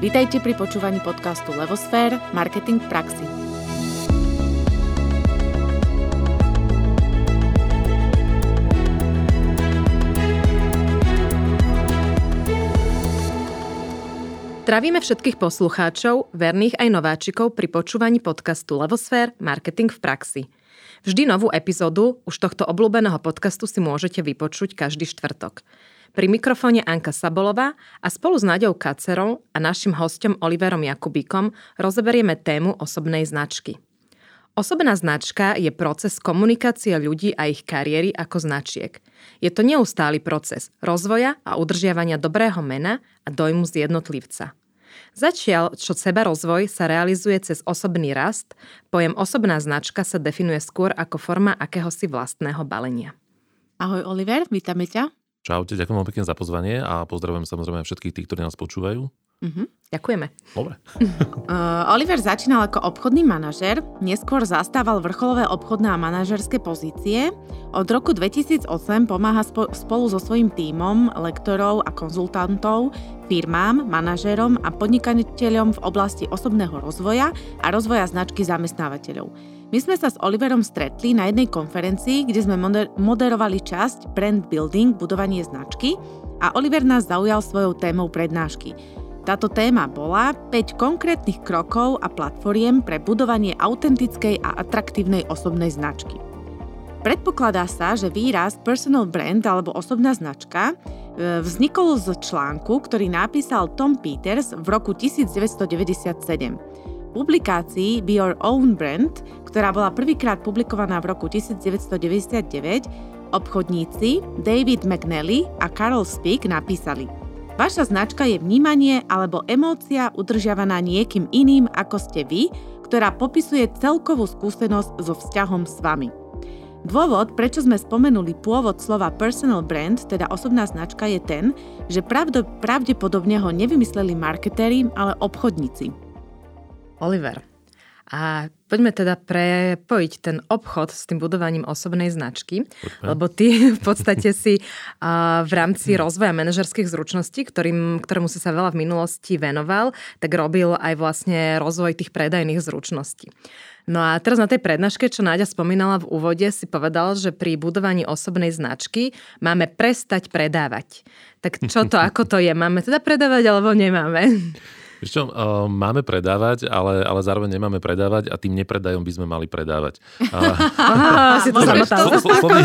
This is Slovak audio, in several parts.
Vítajte pri počúvaní podcastu Levosfér – Marketing v praxi. Zdravíme všetkých poslucháčov, verných aj nováčikov pri počúvaní podcastu Levosfér – Marketing v praxi. Vždy novú epizódu už tohto obľúbeného podcastu si môžete vypočuť každý štvrtok. Pri mikrofóne Anka Sabolová a spolu s Naďou Kacerou a našim hostom Oliverom Jakubíkom rozoberieme tému osobnej značky. Osobná značka je proces komunikácie ľudí a ich kariéry ako značiek. Je to neustály proces rozvoja a udržiavania dobrého mena a dojmu z jednotlivca. Začiaľ, čo seba rozvoj sa realizuje cez osobný rast, pojem osobná značka sa definuje skôr ako forma akéhosi vlastného balenia. Ahoj Oliver, vítame ťa. Čaute, ďakujem veľmi pekne za pozvanie a pozdravujem samozrejme všetkých tých, ktorí nás počúvajú. Uh-huh. Ďakujeme. Dobre. uh, Oliver začínal ako obchodný manažer, neskôr zastával vrcholové obchodné a manažerské pozície. Od roku 2008 pomáha spo- spolu so svojím tímom lektorov a konzultantov firmám, manažerom a podnikateľom v oblasti osobného rozvoja a rozvoja značky zamestnávateľov. My sme sa s Oliverom stretli na jednej konferencii, kde sme moder- moderovali časť Brand Building, budovanie značky a Oliver nás zaujal svojou témou prednášky. Táto téma bola 5 konkrétnych krokov a platformiem pre budovanie autentickej a atraktívnej osobnej značky. Predpokladá sa, že výraz personal brand alebo osobná značka e, vznikol z článku, ktorý napísal Tom Peters v roku 1997 publikácii Be Your Own Brand, ktorá bola prvýkrát publikovaná v roku 1999, obchodníci David McNally a Carol Speak napísali Vaša značka je vnímanie alebo emócia udržiavaná niekým iným ako ste vy, ktorá popisuje celkovú skúsenosť so vzťahom s vami. Dôvod, prečo sme spomenuli pôvod slova personal brand, teda osobná značka, je ten, že pravdepodobne ho nevymysleli marketéri, ale obchodníci. Oliver. A poďme teda prepojiť ten obchod s tým budovaním osobnej značky, poďme. lebo ty v podstate si uh, v rámci rozvoja manažerských zručností, ktorým, ktorému si sa veľa v minulosti venoval, tak robil aj vlastne rozvoj tých predajných zručností. No a teraz na tej prednáške, čo Náďa spomínala v úvode, si povedal, že pri budovaní osobnej značky máme prestať predávať. Tak čo to, ako to je? Máme teda predávať alebo nemáme? Vieš čo, uh, máme predávať, ale, ale zároveň nemáme predávať a tým nepredajom by sme mali predávať. Uh, si to zamotal. Slovný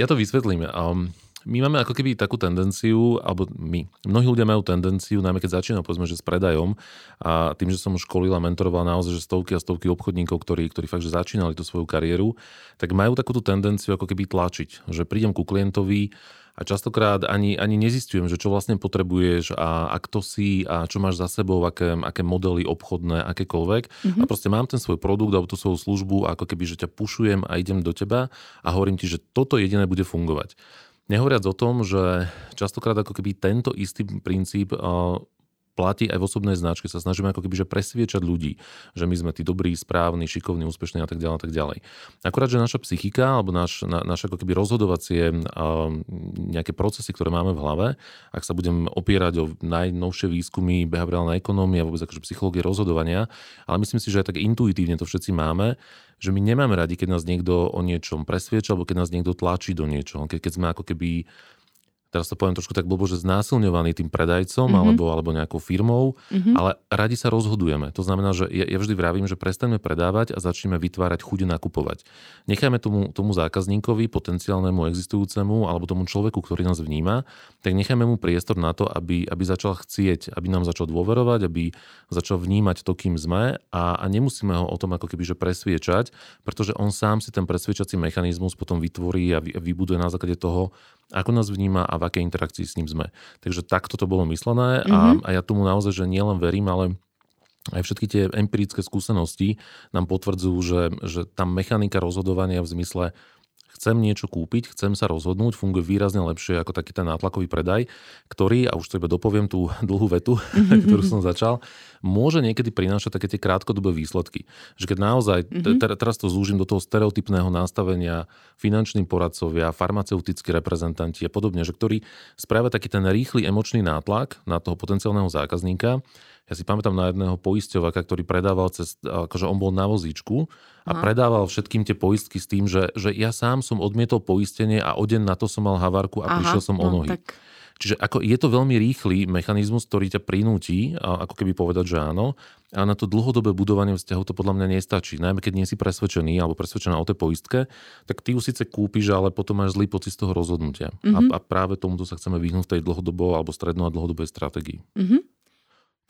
ja, to vysvetlím. Um, my máme ako keby takú tendenciu, alebo my, mnohí ľudia majú tendenciu, najmä keď začínajú povedzme, že s predajom a tým, že som školil a mentoroval naozaj, že stovky a stovky obchodníkov, ktorí, ktorí fakt, že začínali tú svoju kariéru, tak majú takúto tendenciu ako keby tlačiť, že prídem ku klientovi, a častokrát ani, ani nezistujem, že čo vlastne potrebuješ a, a kto si a čo máš za sebou, aké, aké modely obchodné, akékoľvek. Mm-hmm. A proste mám ten svoj produkt alebo tú svoju službu a ako keby, že ťa pušujem a idem do teba a hovorím ti, že toto jediné bude fungovať. Nehovoriac o tom, že častokrát ako keby tento istý princíp platí aj v osobnej značke. Sa snažíme ako keby že presviečať ľudí, že my sme tí dobrí, správni, šikovní, úspešní a tak ďalej a tak ďalej. Akurát, že naša psychika alebo naš, na, naše ako keby rozhodovacie nejaké procesy, ktoré máme v hlave, ak sa budem opierať o najnovšie výskumy behaviorálnej ekonomie a vôbec akože psychológie rozhodovania, ale myslím si, že aj tak intuitívne to všetci máme, že my nemáme radi, keď nás niekto o niečom presvieča, alebo keď nás niekto tlačí do niečoho. Keď, keď sme ako keby teraz to poviem trošku tak blbo, že znásilňovaný tým predajcom mm-hmm. alebo, alebo nejakou firmou, mm-hmm. ale radi sa rozhodujeme. To znamená, že ja, ja vždy vravím, že prestaňme predávať a začneme vytvárať chuť nakupovať. Nechajme tomu, tomu zákazníkovi, potenciálnemu existujúcemu alebo tomu človeku, ktorý nás vníma, tak nechajme mu priestor na to, aby, aby začal chcieť, aby nám začal dôverovať, aby začal vnímať to, kým sme a, a nemusíme ho o tom ako keby že presviečať, pretože on sám si ten presviečací mechanizmus potom vytvorí a vybuduje na základe toho, ako nás vníma a v akej interakcii s ním sme. Takže takto to bolo myslené mm-hmm. a, a ja tomu naozaj, že nielen verím, ale aj všetky tie empirické skúsenosti nám potvrdzujú, že, že tá mechanika rozhodovania v zmysle chcem niečo kúpiť, chcem sa rozhodnúť, funguje výrazne lepšie ako taký ten nátlakový predaj, ktorý, a už to iba dopoviem tú dlhú vetu, ktorú som začal, môže niekedy prinášať také tie krátkodobé výsledky. Že keď naozaj, mm-hmm. teraz to zúžim do toho stereotypného nastavenia, finanční poradcovia, farmaceutickí reprezentanti a podobne, že ktorí spravia taký ten rýchly emočný nátlak na toho potenciálneho zákazníka, ja si pamätám na jedného poisťovaka, ktorý predával cez, akože on bol na vozíčku a Aha. predával všetkým tie poistky s tým, že, že ja sám som odmietol poistenie a o deň na to som mal havárku a Aha, prišiel som no, o nohy. Tak... Čiže ako je to veľmi rýchly mechanizmus, ktorý ťa prinúti, ako keby povedať, že áno, a na to dlhodobé budovanie vzťahu to podľa mňa nestačí. Najmä keď nie si presvedčený alebo presvedčená o tej poistke, tak ty ju síce kúpiš, ale potom máš zlý pocit z toho rozhodnutia. Mm-hmm. A, a práve tomuto sa chceme vyhnúť v tej dlhodobo alebo stredno a dlhodobej stratégii. Mm-hmm.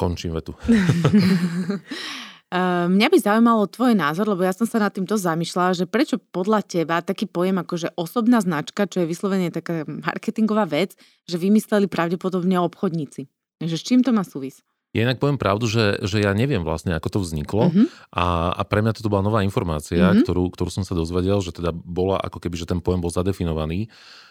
Končím vetu. Ehm, mňa by zaujímalo tvoj názor, lebo ja som sa nad týmto zamýšľala, že prečo podľa teba taký pojem ako že osobná značka, čo je vyslovene taká marketingová vec, že vymysleli pravdepodobne obchodníci. Takže s čím to má súvis? Ja inak poviem pravdu, že, že ja neviem vlastne, ako to vzniklo uh-huh. a, a pre mňa toto bola nová informácia, uh-huh. ktorú, ktorú som sa dozvedel, že teda bola ako keby, že ten pojem bol zadefinovaný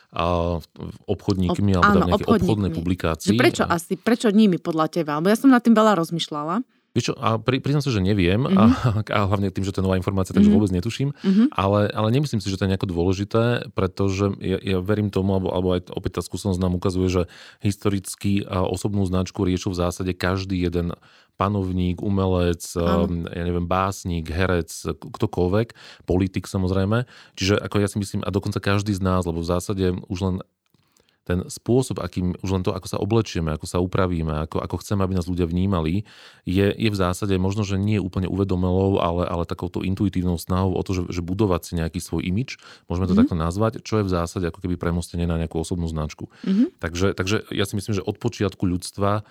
a obchodníkmi Ob, alebo áno, nejaké obchodníkmi. obchodné publikácie. Že prečo asi, prečo nimi podľa teba? Lebo ja som nad tým veľa rozmýšľala. Vieš čo, a pri, priznám sa, že neviem, mm-hmm. a, a hlavne tým, že to je nová informácia, takže mm-hmm. vôbec netuším, mm-hmm. ale, ale nemyslím si, že to je nejako dôležité, pretože ja, ja verím tomu, alebo, alebo aj opäť tá skúsenosť nám ukazuje, že historicky osobnú značku riešil v zásade každý jeden panovník, umelec, um, ja neviem, básnik, herec, ktokoľvek, politik samozrejme. Čiže ako ja si myslím, a dokonca každý z nás, lebo v zásade už len ten spôsob, akým už len to, ako sa oblečieme, ako sa upravíme, ako, ako chceme, aby nás ľudia vnímali, je, je v zásade možno, že nie úplne uvedomelou, ale, ale takouto intuitívnou snahou o to, že, že budovať si nejaký svoj imič, môžeme to mm-hmm. takto nazvať, čo je v zásade ako keby premostenie na nejakú osobnú značku. Mm-hmm. Takže, takže ja si myslím, že od počiatku ľudstva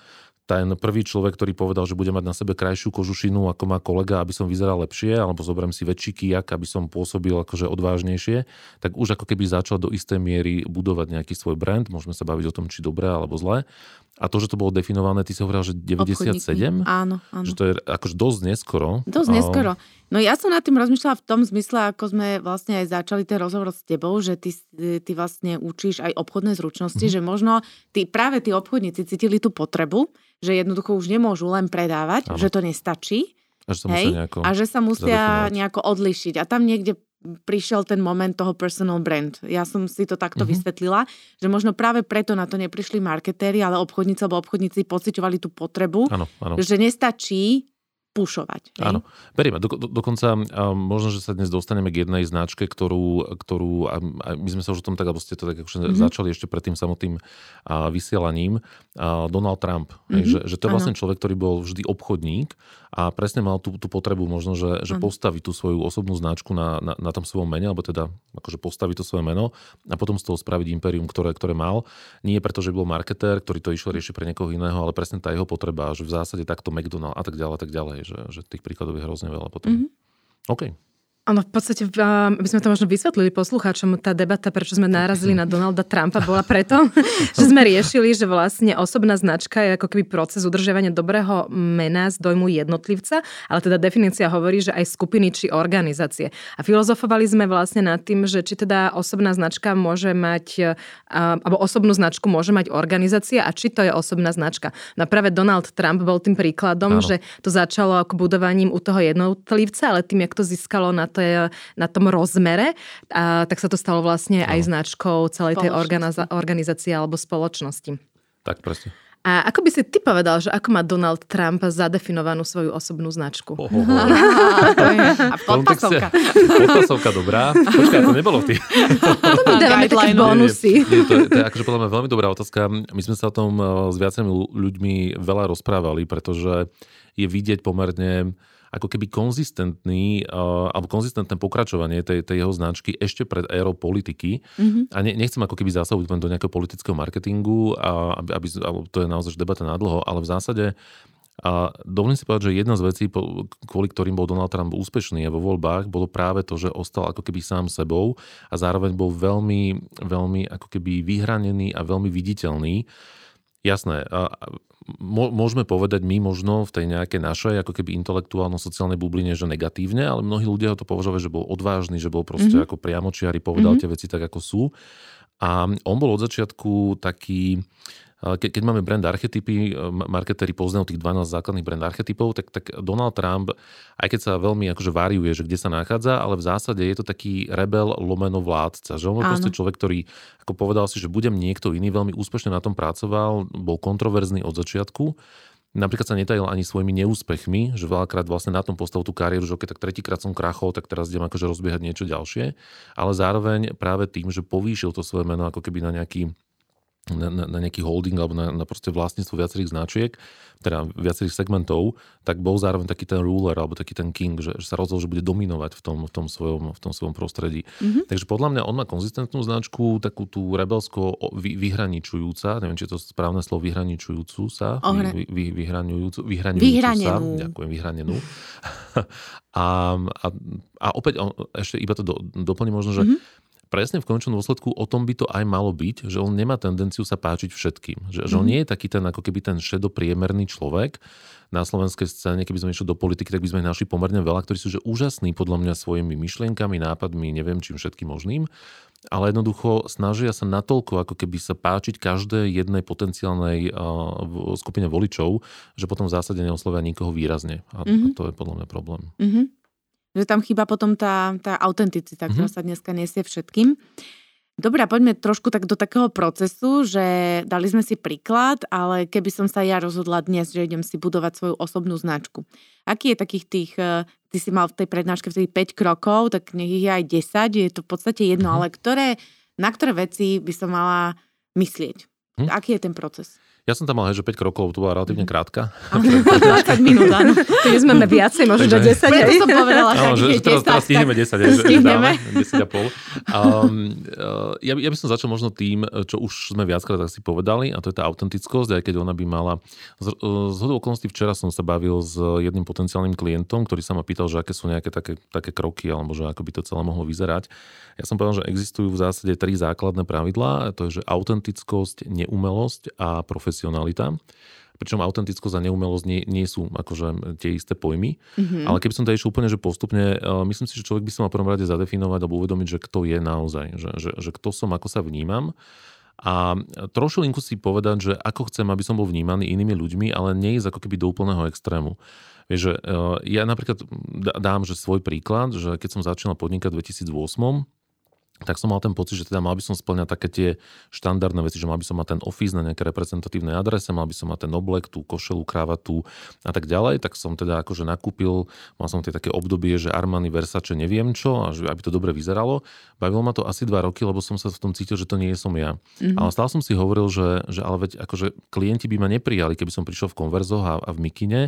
ten prvý človek, ktorý povedal, že bude mať na sebe krajšiu kožušinu ako má kolega, aby som vyzeral lepšie, alebo zoberiem si väčší kijak, aby som pôsobil akože odvážnejšie, tak už ako keby začal do istej miery budovať nejaký svoj brand. Môžeme sa baviť o tom, či dobré alebo zlé. A to, že to bolo definované, ty si hovoril, že 97? Obchodníky. Áno, áno. Že to je akože dosť neskoro. Dosť neskoro. No ja som nad tým rozmýšľala v tom zmysle, ako sme vlastne aj začali ten rozhovor s tebou, že ty, ty vlastne učíš aj obchodné zručnosti, mm-hmm. že možno tí, práve tí obchodníci cítili tú potrebu, že jednoducho už nemôžu len predávať, ano. že to nestačí. A že sa hej, nejako a že sa musia zadefinovať. nejako odlišiť. A tam niekde prišiel ten moment toho personal brand. Ja som si to takto mm-hmm. vysvetlila, že možno práve preto na to neprišli marketéri, ale obchodníci alebo obchodníci pociťovali tú potrebu, ano, ano. že nestačí pušovať. Áno, berieme. Do, do, dokonca um, možno, že sa dnes dostaneme k jednej značke, ktorú, ktorú a, a my sme sa už o tom tak, alebo ste to tak mm-hmm. začali ešte pred tým samotným a, vysielaním. A Donald Trump. Mm-hmm. že, že to je vlastne človek, ktorý bol vždy obchodník a presne mal tú, tú potrebu možno, že, že postaví tú svoju osobnú značku na, na, na tom svojom mene, alebo teda akože postaví to svoje meno a potom z toho spraviť impérium, ktoré, ktoré mal. Nie preto, že bol marketér, ktorý to išiel riešiť pre niekoho iného, ale presne tá jeho potreba, že v zásade takto McDonald a tak ďalej, a tak ďalej, že, že tých príkladov je hrozne veľa potom. Mm-hmm. OK. Ono v podstate, by sme to možno vysvetlili poslucháčom, tá debata, prečo sme narazili na Donalda Trumpa, bola preto, že sme riešili, že vlastne osobná značka je ako keby proces udržiavania dobrého mena z dojmu jednotlivca, ale teda definícia hovorí, že aj skupiny či organizácie. A filozofovali sme vlastne nad tým, že či teda osobná značka môže mať, alebo osobnú značku môže mať organizácia a či to je osobná značka. No práve Donald Trump bol tým príkladom, Áno. že to začalo ako budovaním u toho jednotlivca, ale tým, jak to získalo na to tej, na tom rozmere, a, tak sa to stalo vlastne no. aj značkou celej tej organizácie alebo spoločnosti. Tak presne. A ako by si ty povedal, že ako má Donald Trump zadefinovanú svoju osobnú značku? Oh, oh, oh. A podpasovka. Podpasovka dobrá. Počkaj, to nebolo ty. To dávame také bonusy. Nie, nie, to, je, to je akože podľa mňa veľmi dobrá otázka. My sme sa o tom eh, s viacerými ľuďmi veľa rozprávali, pretože je vidieť pomerne ako keby konzistentný, uh, alebo konzistentné pokračovanie tej, tej jeho značky ešte pred érou politiky. Mm-hmm. A ne, nechcem ako keby zasahovať do nejakého politického marketingu, a, aby, aby, to je naozaj debata na dlho, ale v zásade a dovolím si povedať, že jedna z vecí, kvôli ktorým bol Donald Trump úspešný vo voľbách, bolo práve to, že ostal ako keby sám sebou a zároveň bol veľmi, veľmi ako keby vyhranený a veľmi viditeľný Jasné. Môžeme povedať my možno v tej nejakej našej ako keby intelektuálno-sociálnej bubline, že negatívne, ale mnohí ľudia ho to považovali, že bol odvážny, že bol proste mm-hmm. ako priamočiari, povedal mm-hmm. tie veci tak, ako sú. A on bol od začiatku taký, ke, keď máme brand archetypy, e, marketéri poznajú tých 12 základných brand archetypov, tak, tak Donald Trump, aj keď sa veľmi akože variuje, že kde sa nachádza, ale v zásade je to taký rebel lomeno vládca, že on je proste človek, ktorý ako povedal si, že budem niekto iný, veľmi úspešne na tom pracoval, bol kontroverzný od začiatku, Napríklad sa netajil ani svojimi neúspechmi, že veľakrát vlastne na tom postavil tú kariéru, že okay, tak tretíkrát som krachol, tak teraz idem akože rozbiehať niečo ďalšie. Ale zároveň práve tým, že povýšil to svoje meno ako keby na nejaký na, na, na nejaký holding alebo na, na proste vlastníctvo viacerých značiek, teda viacerých segmentov, tak bol zároveň taký ten ruler alebo taký ten king, že, že sa rozhodol, že bude dominovať v tom, v tom, svojom, v tom svojom prostredí. Mm-hmm. Takže podľa mňa on má konzistentnú značku, takú tú rebelsko vy, vyhraničujúca, neviem, či je to správne slovo, vyhraničujúcu sa, Ohre. vy, vy, vyhraňujúcu, vyhraňujúcu sa, ďakujem, vyhranenú. a, a, a opäť, ešte iba to do, doplním možno, že mm-hmm presne v končnom dôsledku o tom by to aj malo byť, že on nemá tendenciu sa páčiť všetkým. Že, mm-hmm. že on mhm. nie je taký ten ako keby ten šedopriemerný človek na slovenskej scéne, keby sme išli do politiky, tak by sme našli pomerne veľa, ktorí sú že úžasní podľa mňa svojimi myšlienkami, nápadmi, neviem čím všetkým možným ale jednoducho snažia sa natoľko ako keby sa páčiť každej jednej potenciálnej uh, skupine voličov, že potom v zásade neoslovia nikoho výrazne. A, mm-hmm. a mhm. to je podľa mňa problém. Mm-hmm. Že tam chýba potom tá, tá autenticita, ktorá mm-hmm. sa dneska nesie všetkým. Dobre, poďme trošku tak do takého procesu, že dali sme si príklad, ale keby som sa ja rozhodla dnes, že idem si budovať svoju osobnú značku. Aký je takých tých, eh, ty si mal v tej prednáške vtedy 5 krokov, tak nech ich je aj 10, je to v podstate jedno, mm-hmm. ale ktoré, na ktoré veci by som mala myslieť? Hm? Aký je ten proces? Ja som tam mal, hej, že 5 krokov, to bola relatívne mhm. krátka. 20 minút, áno. To sme na viacej, možno do 10. Preto som povedala, že, že, že teraz, teraz stihneme 10, že, stihneme. 10 a pol. Um, ja, ja by som začal možno tým, čo už sme viackrát asi povedali, a to je tá autentickosť, aj keď ona by mala... Z, z hodou okolností včera som sa bavil s jedným potenciálnym klientom, ktorý sa ma pýtal, že aké sú nejaké také, také kroky, alebo že ako by to celé mohlo vyzerať. Ja som povedal, že existujú v zásade tri základné pravidlá, to je, že autentickosť, neumelosť a profesionálnosť profesionalita. Pričom autentickosť a neumelosť nie, nie sú akože tie isté pojmy. Mm-hmm. Ale keby som to išiel úplne že postupne, uh, myslím si, že človek by sa mal prvom rade zadefinovať alebo uvedomiť, že kto je naozaj, že, že, že kto som, ako sa vnímam. A trošilinku si povedať, že ako chcem, aby som bol vnímaný inými ľuďmi, ale nie ísť ako keby do úplného extrému. Vieš, že uh, ja napríklad dám že svoj príklad, že keď som začínal podnikať v 2008, tak som mal ten pocit, že teda mal by som splňať také tie štandardné veci, že mal by som mať ten office na nejaké reprezentatívnej adrese, mal by som mať ten oblek, tú košelu, kravatu a tak ďalej, tak som teda akože nakúpil, mal som tie také obdobie, že Armani, Versace, neviem čo, a že aby to dobre vyzeralo. Bavilo ma to asi dva roky, lebo som sa v tom cítil, že to nie som ja. Mm-hmm. Ale stále som si hovoril, že, že ale veď akože klienti by ma neprijali, keby som prišiel v konverzoch a, a v mikine,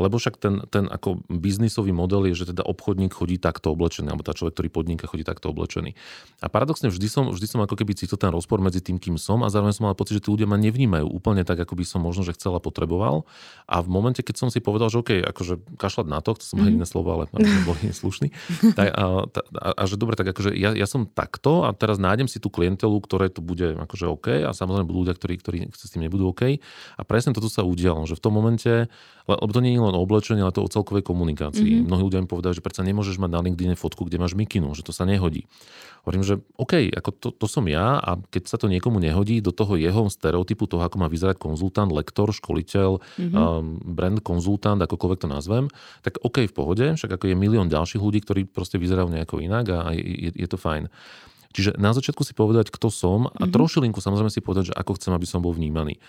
lebo však ten, ten ako biznisový model je, že teda obchodník chodí takto oblečený, alebo tá človek, ktorý podniká, chodí takto oblečený. A paradoxne vždy som, vždy som ako keby cítil ten rozpor medzi tým, kým som a zároveň som mal pocit, že tí ľudia ma nevnímajú úplne tak, ako by som možno, že chcela potreboval. A v momente, keď som si povedal, že OK, akože kašľať na to, to som mm. iné slovo, ale boli slušný. Tak, a, a, a, že dobre, tak akože ja, ja, som takto a teraz nájdem si tú klientelu, ktoré to bude akože OK a samozrejme budú ľudia, ktorí, ktorí s tým nebudú OK. A presne toto sa udialo, že v tom momente lebo to nie je len o oblečení, ale to o celkovej komunikácii. Mm-hmm. Mnohí ľudia mi povedali, že predsa nemôžeš mať na LinkedIn fotku, kde máš mikinu, že to sa nehodí. Hovorím, že OK, ako to, to som ja a keď sa to niekomu nehodí do toho jeho stereotypu toho, ako má vyzerať konzultant, lektor, školiteľ, mm-hmm. um, brand konzultant, akokoľvek to nazvem, tak OK, v pohode, však ako je milión ďalších ľudí, ktorí proste vyzerajú nejako inak a je, je to fajn. Čiže na začiatku si povedať, kto som a mm-hmm. trošilinku samozrejme si povedať, že ako chcem, aby som bol vnímaný.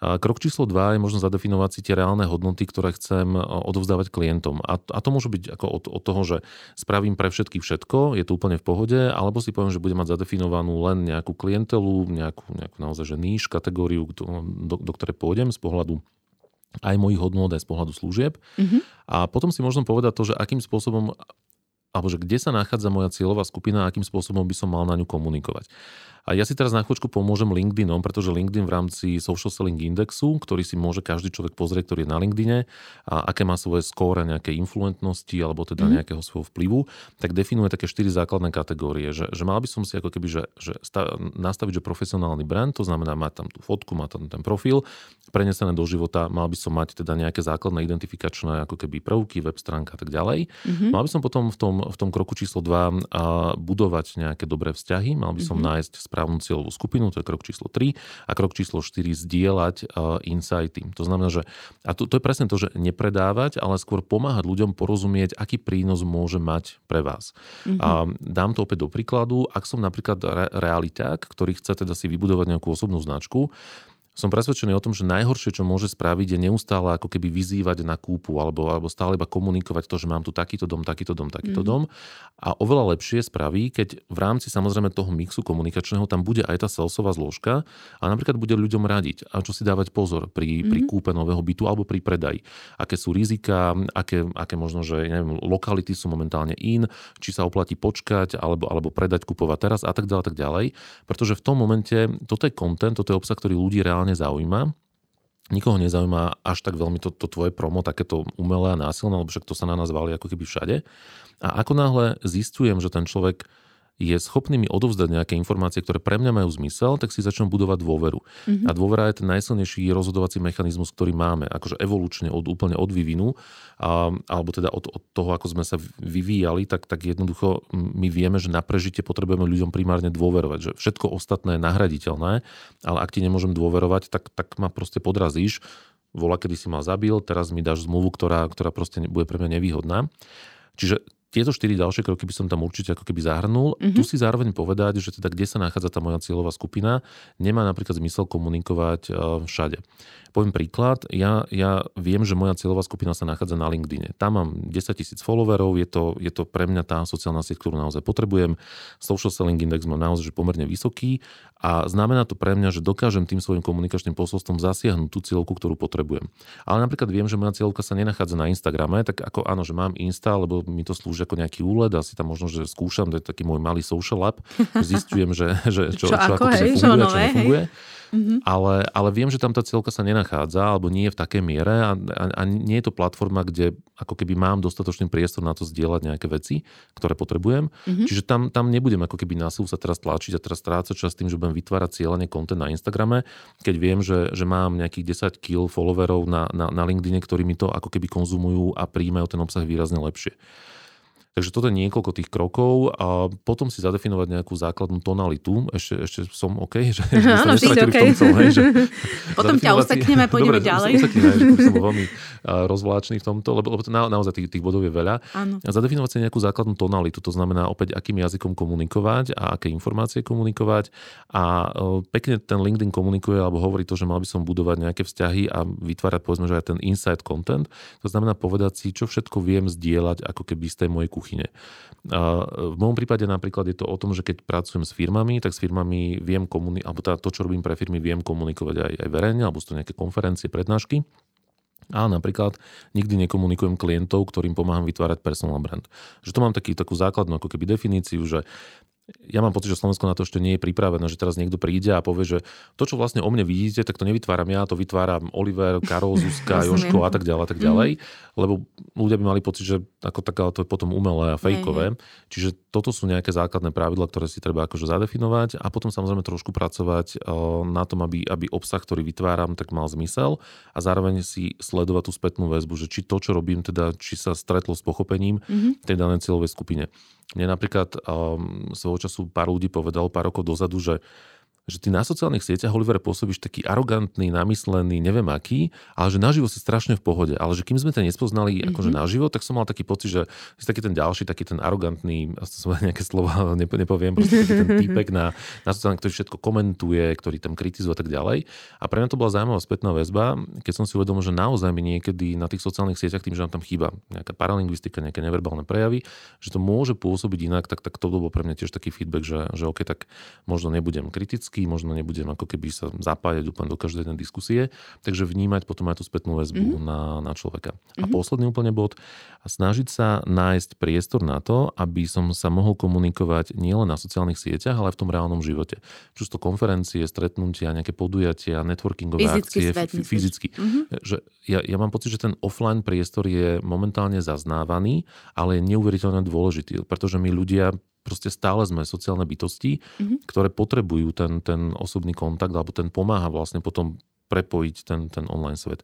Krok číslo 2 je možno zadefinovať si tie reálne hodnoty, ktoré chcem e, odovzdávať klientom. A, a to môže byť ako od, od toho, že spravím pre všetky všetko, je to úplne v pohode, alebo si poviem, že budem mať zadefinovanú len nejakú klientelu, nejakú, nejakú naozaj že níž, kategóriu, do, do, do ktorej pôjdem z pohľadu aj mojich hodnot, aj z pohľadu služieb. Mm-hmm. A potom si možno povedať to, že akým spôsobom alebo že kde sa nachádza moja cieľová skupina a akým spôsobom by som mal na ňu komunikovať. A ja si teraz na chvíľočku pomôžem LinkedInom, pretože LinkedIn v rámci Social Selling Indexu, ktorý si môže každý človek pozrieť, ktorý je na LinkedIne, a aké má svoje skóre nejakej influentnosti alebo teda mm. nejakého svojho vplyvu, tak definuje také štyri základné kategórie. Že, že mal by som si ako keby, že, že stav, nastaviť, že profesionálny brand, to znamená mať tam tú fotku, mať tam ten profil, prenesené do života, mal by som mať teda nejaké základné identifikačné ako keby prvky, web stránka a tak ďalej. Mm-hmm. Mal by som potom v tom, v tom kroku číslo 2 budovať nejaké dobré vzťahy, mal by som mm-hmm. nájsť správnu cieľovú skupinu, to je krok číslo 3 a krok číslo 4 zdieľať uh, insighty. To znamená, že a to, to je presne to, že nepredávať, ale skôr pomáhať ľuďom porozumieť, aký prínos môže mať pre vás. Mm-hmm. A dám to opäť do príkladu, ak som napríklad re- realiták, ktorý chce teda si vybudovať nejakú osobnú značku, som presvedčený o tom, že najhoršie, čo môže spraviť, je neustále ako keby vyzývať na kúpu alebo, alebo stále iba komunikovať to, že mám tu takýto dom, takýto dom, takýto mm. dom. A oveľa lepšie spraví, keď v rámci samozrejme toho mixu komunikačného tam bude aj tá salesová zložka a napríklad bude ľuďom radiť, a čo si dávať pozor pri, mm. pri mhm. kúpe nového bytu alebo pri predaji. Aké sú rizika, aké, aké možno, že neviem, lokality sú momentálne in, či sa oplatí počkať alebo, alebo predať, kupovať teraz a tak ďalej, tak ďalej. Pretože v tom momente toto je content, toto je obsah, ktorý ľudí reálne reálne zaujíma. Nikoho nezaujíma až tak veľmi to, to tvoje promo, takéto umelé a násilné, lebo však to sa na nás valí ako keby všade. A ako náhle zistujem, že ten človek je schopný mi odovzdať nejaké informácie, ktoré pre mňa majú zmysel, tak si začnem budovať dôveru. Mm-hmm. A dôvera je ten najsilnejší rozhodovací mechanizmus, ktorý máme, akože evolučne od, úplne od vývinu, a, alebo teda od, od toho, ako sme sa vyvíjali, tak, tak jednoducho my vieme, že na prežitie potrebujeme ľuďom primárne dôverovať, že všetko ostatné je nahraditeľné, ale ak ti nemôžem dôverovať, tak, tak ma proste podrazíš, vola, kedy si ma zabil, teraz mi dáš zmluvu, ktorá, ktorá proste bude pre mňa nevýhodná. Čiže tieto štyri ďalšie kroky by som tam určite ako keby zahrnul. Mm-hmm. Tu si zároveň povedať, že teda kde sa nachádza tá moja cieľová skupina, nemá napríklad zmysel komunikovať všade. Poviem príklad, ja, ja viem, že moja cieľová skupina sa nachádza na LinkedIne. Tam mám 10 tisíc followerov, je to, je to pre mňa tá sociálna sieť, ktorú naozaj potrebujem. Social Selling Index mám naozaj že pomerne vysoký a znamená to pre mňa, že dokážem tým svojim komunikačným posolstvom zasiahnuť tú cieľovku, ktorú potrebujem. Ale napríklad viem, že moja cieľovka sa nenachádza na Instagrame, tak ako áno, že mám Insta, lebo mi to slúži ako nejaký úled, asi tam možno, že skúšam, to je taký môj malý social lab, zistujem, že, že čo, čo, čo ako, ako hej, funguje, čo, nové, čo nefunguje. Hej Mm-hmm. Ale, ale viem, že tam tá cieľka sa nenachádza, alebo nie je v takej miere a, a, a nie je to platforma, kde ako keby mám dostatočný priestor na to zdieľať nejaké veci, ktoré potrebujem. Mm-hmm. Čiže tam, tam nebudem ako keby na sa teraz tlačiť a teraz strácať čas tým, že budem vytvárať cieľene kontent na Instagrame, keď viem, že, že mám nejakých 10 kg followerov na, na, na LinkedIne, ktorí mi to ako keby konzumujú a príjmajú ten obsah výrazne lepšie. Takže toto je niekoľko tých krokov a potom si zadefinovať nejakú základnú tonalitu. Ešte, ešte som OK, že, že Áno, sa okay. v tom celom, hej, že Potom ťa usekneme, pôjdeme Dobre, ďalej. Usekneme, že som veľmi rozvláčný v tomto, lebo, lebo na, naozaj tých, tých bodov je veľa. Áno. A zadefinovať si nejakú základnú tonalitu, to znamená opäť, akým jazykom komunikovať a aké informácie komunikovať. A pekne ten LinkedIn komunikuje alebo hovorí to, že mal by som budovať nejaké vzťahy a vytvárať povedzme, že aj ten inside content. To znamená povedať si, čo všetko viem zdieľať ako keby z tej mojej kuchyne. A v môjom prípade napríklad je to o tom, že keď pracujem s firmami, tak s firmami viem komunikovať, alebo teda to, čo robím pre firmy, viem komunikovať aj, aj verejne, alebo sú to nejaké konferencie, prednášky. A napríklad nikdy nekomunikujem klientov, ktorým pomáham vytvárať personal brand. Že to mám taký, takú základnú ako keby definíciu, že ja mám pocit, že Slovensko na to ešte nie je pripravené, že teraz niekto príde a povie, že to, čo vlastne o mne vidíte, tak to nevytváram ja, to vytváram Oliver, Karol, Zuzka, Joško a tak ďalej, a tak ďalej. Mm. Lebo ľudia by mali pocit, že ako tak, ale to je potom umelé a fejkové. Čiže toto sú nejaké základné pravidla, ktoré si treba akože zadefinovať a potom samozrejme trošku pracovať na tom, aby, aby obsah, ktorý vytváram, tak mal zmysel a zároveň si sledovať tú spätnú väzbu, že či to, čo robím, teda, či sa stretlo s pochopením mm-hmm. tej danej cieľovej skupine. Mne napríklad um, svojho času pár ľudí povedal pár rokov dozadu, že že ty na sociálnych sieťach, Oliver, pôsobíš taký arogantný, namyslený, neviem aký, ale že naživo si strašne v pohode. Ale že kým sme ťa nespoznali mm-hmm. akože naživo, tak som mal taký pocit, že si taký ten ďalší, taký ten arogantný, som nejaké slova nepoviem, proste taký ten týpek na, na sociálnych, ktorý všetko komentuje, ktorý tam kritizuje a tak ďalej. A pre mňa to bola zaujímavá spätná väzba, keď som si uvedomil, že naozaj mi niekedy na tých sociálnych sieťach, tým, že nám tam chýba nejaká paralingvistika, nejaké neverbálne prejavy, že to môže pôsobiť inak, tak, tak to bol pre mňa tiež taký feedback, že, že OK, tak možno nebudem kritický kritický, možno nebudem ako keby sa zapájať úplne do každej jednej diskusie, takže vnímať potom aj tú spätnú väzbu mm-hmm. na, na človeka. Mm-hmm. A mhm. posledný úplne bod, snažiť sa nájsť priestor na to, aby som sa mohol komunikovať nielen na sociálnych sieťach, ale aj v tom reálnom živote. Čiže to konferencie, stretnutia, nejaké podujatia, networkingové fyzický akcie, svet, f- fyzicky. Mm-hmm. Že ja, ja mám pocit, že ten offline priestor je momentálne zaznávaný, ale je neuveriteľne dôležitý, pretože my ľudia proste stále sme sociálne bytosti, mm-hmm. ktoré potrebujú ten, ten osobný kontakt, alebo ten pomáha vlastne potom prepojiť ten, ten online svet.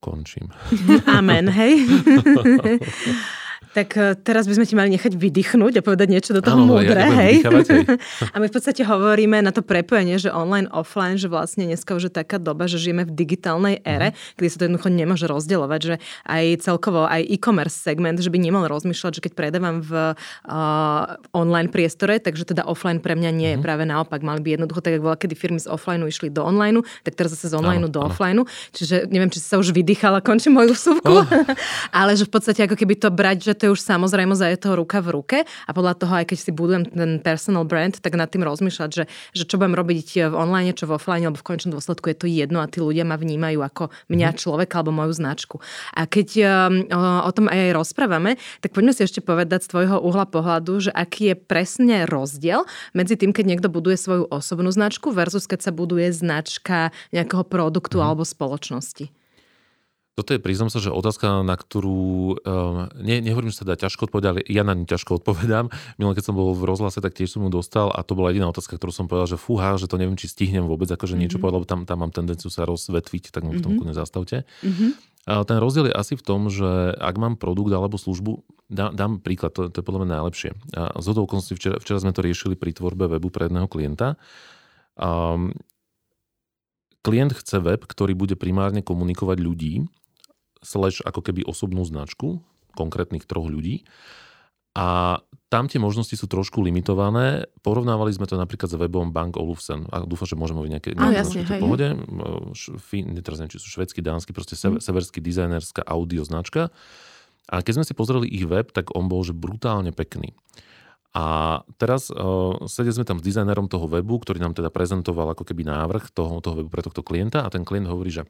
Končím. Amen, hej. Tak e, teraz by sme ti mali nechať vydýchnuť a povedať niečo do toho múdre, ja, hej? hej. A my v podstate hovoríme na to prepojenie, že online, offline, že vlastne dneska už je taká doba, že žijeme v digitálnej ére, mm. kedy sa to jednoducho nemôže rozdielovať, že aj celkovo aj e-commerce segment, že by nemal rozmýšľať, že keď predávam v uh, online priestore, takže teda offline pre mňa nie je mm. práve naopak. Mali by jednoducho, tak ako kedy firmy z offline išli do online, tak teraz zase z online do offline. Čiže neviem, či si sa už vydýchala, končím moju súvku, oh. ale že v podstate ako keby to brať, že to je už samozrejme za toho ruka v ruke a podľa toho, aj keď si budujem ten personal brand, tak nad tým rozmýšľať, že, že čo budem robiť v online, čo v offline, lebo v končnom dôsledku je to jedno a tí ľudia ma vnímajú ako mňa mhm. človeka alebo moju značku. A keď um, o, o tom aj rozprávame, tak poďme si ešte povedať z tvojho uhla pohľadu, že aký je presne rozdiel medzi tým, keď niekto buduje svoju osobnú značku versus keď sa buduje značka nejakého produktu mm. alebo spoločnosti. Toto je, priznám sa, že otázka, na ktorú, um, ne, nehovorím, že sa dá ťažko odpovedať, ale ja na ňu ťažko odpovedám. Minulé, keď som bol v rozhlase, tak tiež som ju dostal a to bola jediná otázka, ktorú som povedal, že fúha, že to neviem, či stihnem vôbec akože mm-hmm. niečo mhm. povedať, lebo tam, tam mám tendenciu sa rozvetviť, tak mm-hmm. v tom mhm. kľudne zastavte. Mm-hmm. A ten rozdiel je asi v tom, že ak mám produkt alebo službu, dá, dám príklad, to, to je podľa mňa najlepšie. A z okolností včera, včera sme to riešili pri tvorbe webu pre jedného klienta. Um, klient chce web, ktorý bude primárne komunikovať ľudí, slash ako keby osobnú značku konkrétnych troch ľudí. A tam tie možnosti sú trošku limitované. Porovnávali sme to napríklad s webom Bank Olufsen. A dúfam, že môžeme hovoriť nejaké, nejaké jasne, hej, pohode. Fín, teraz neviem, či sú švedský, dánsky, proste mm. severský dizajnerská audio značka. A keď sme si pozreli ich web, tak on bol že brutálne pekný. A teraz uh, sedeli sme tam s dizajnerom toho webu, ktorý nám teda prezentoval ako keby návrh toho, toho webu pre tohto klienta a ten klient hovorí, že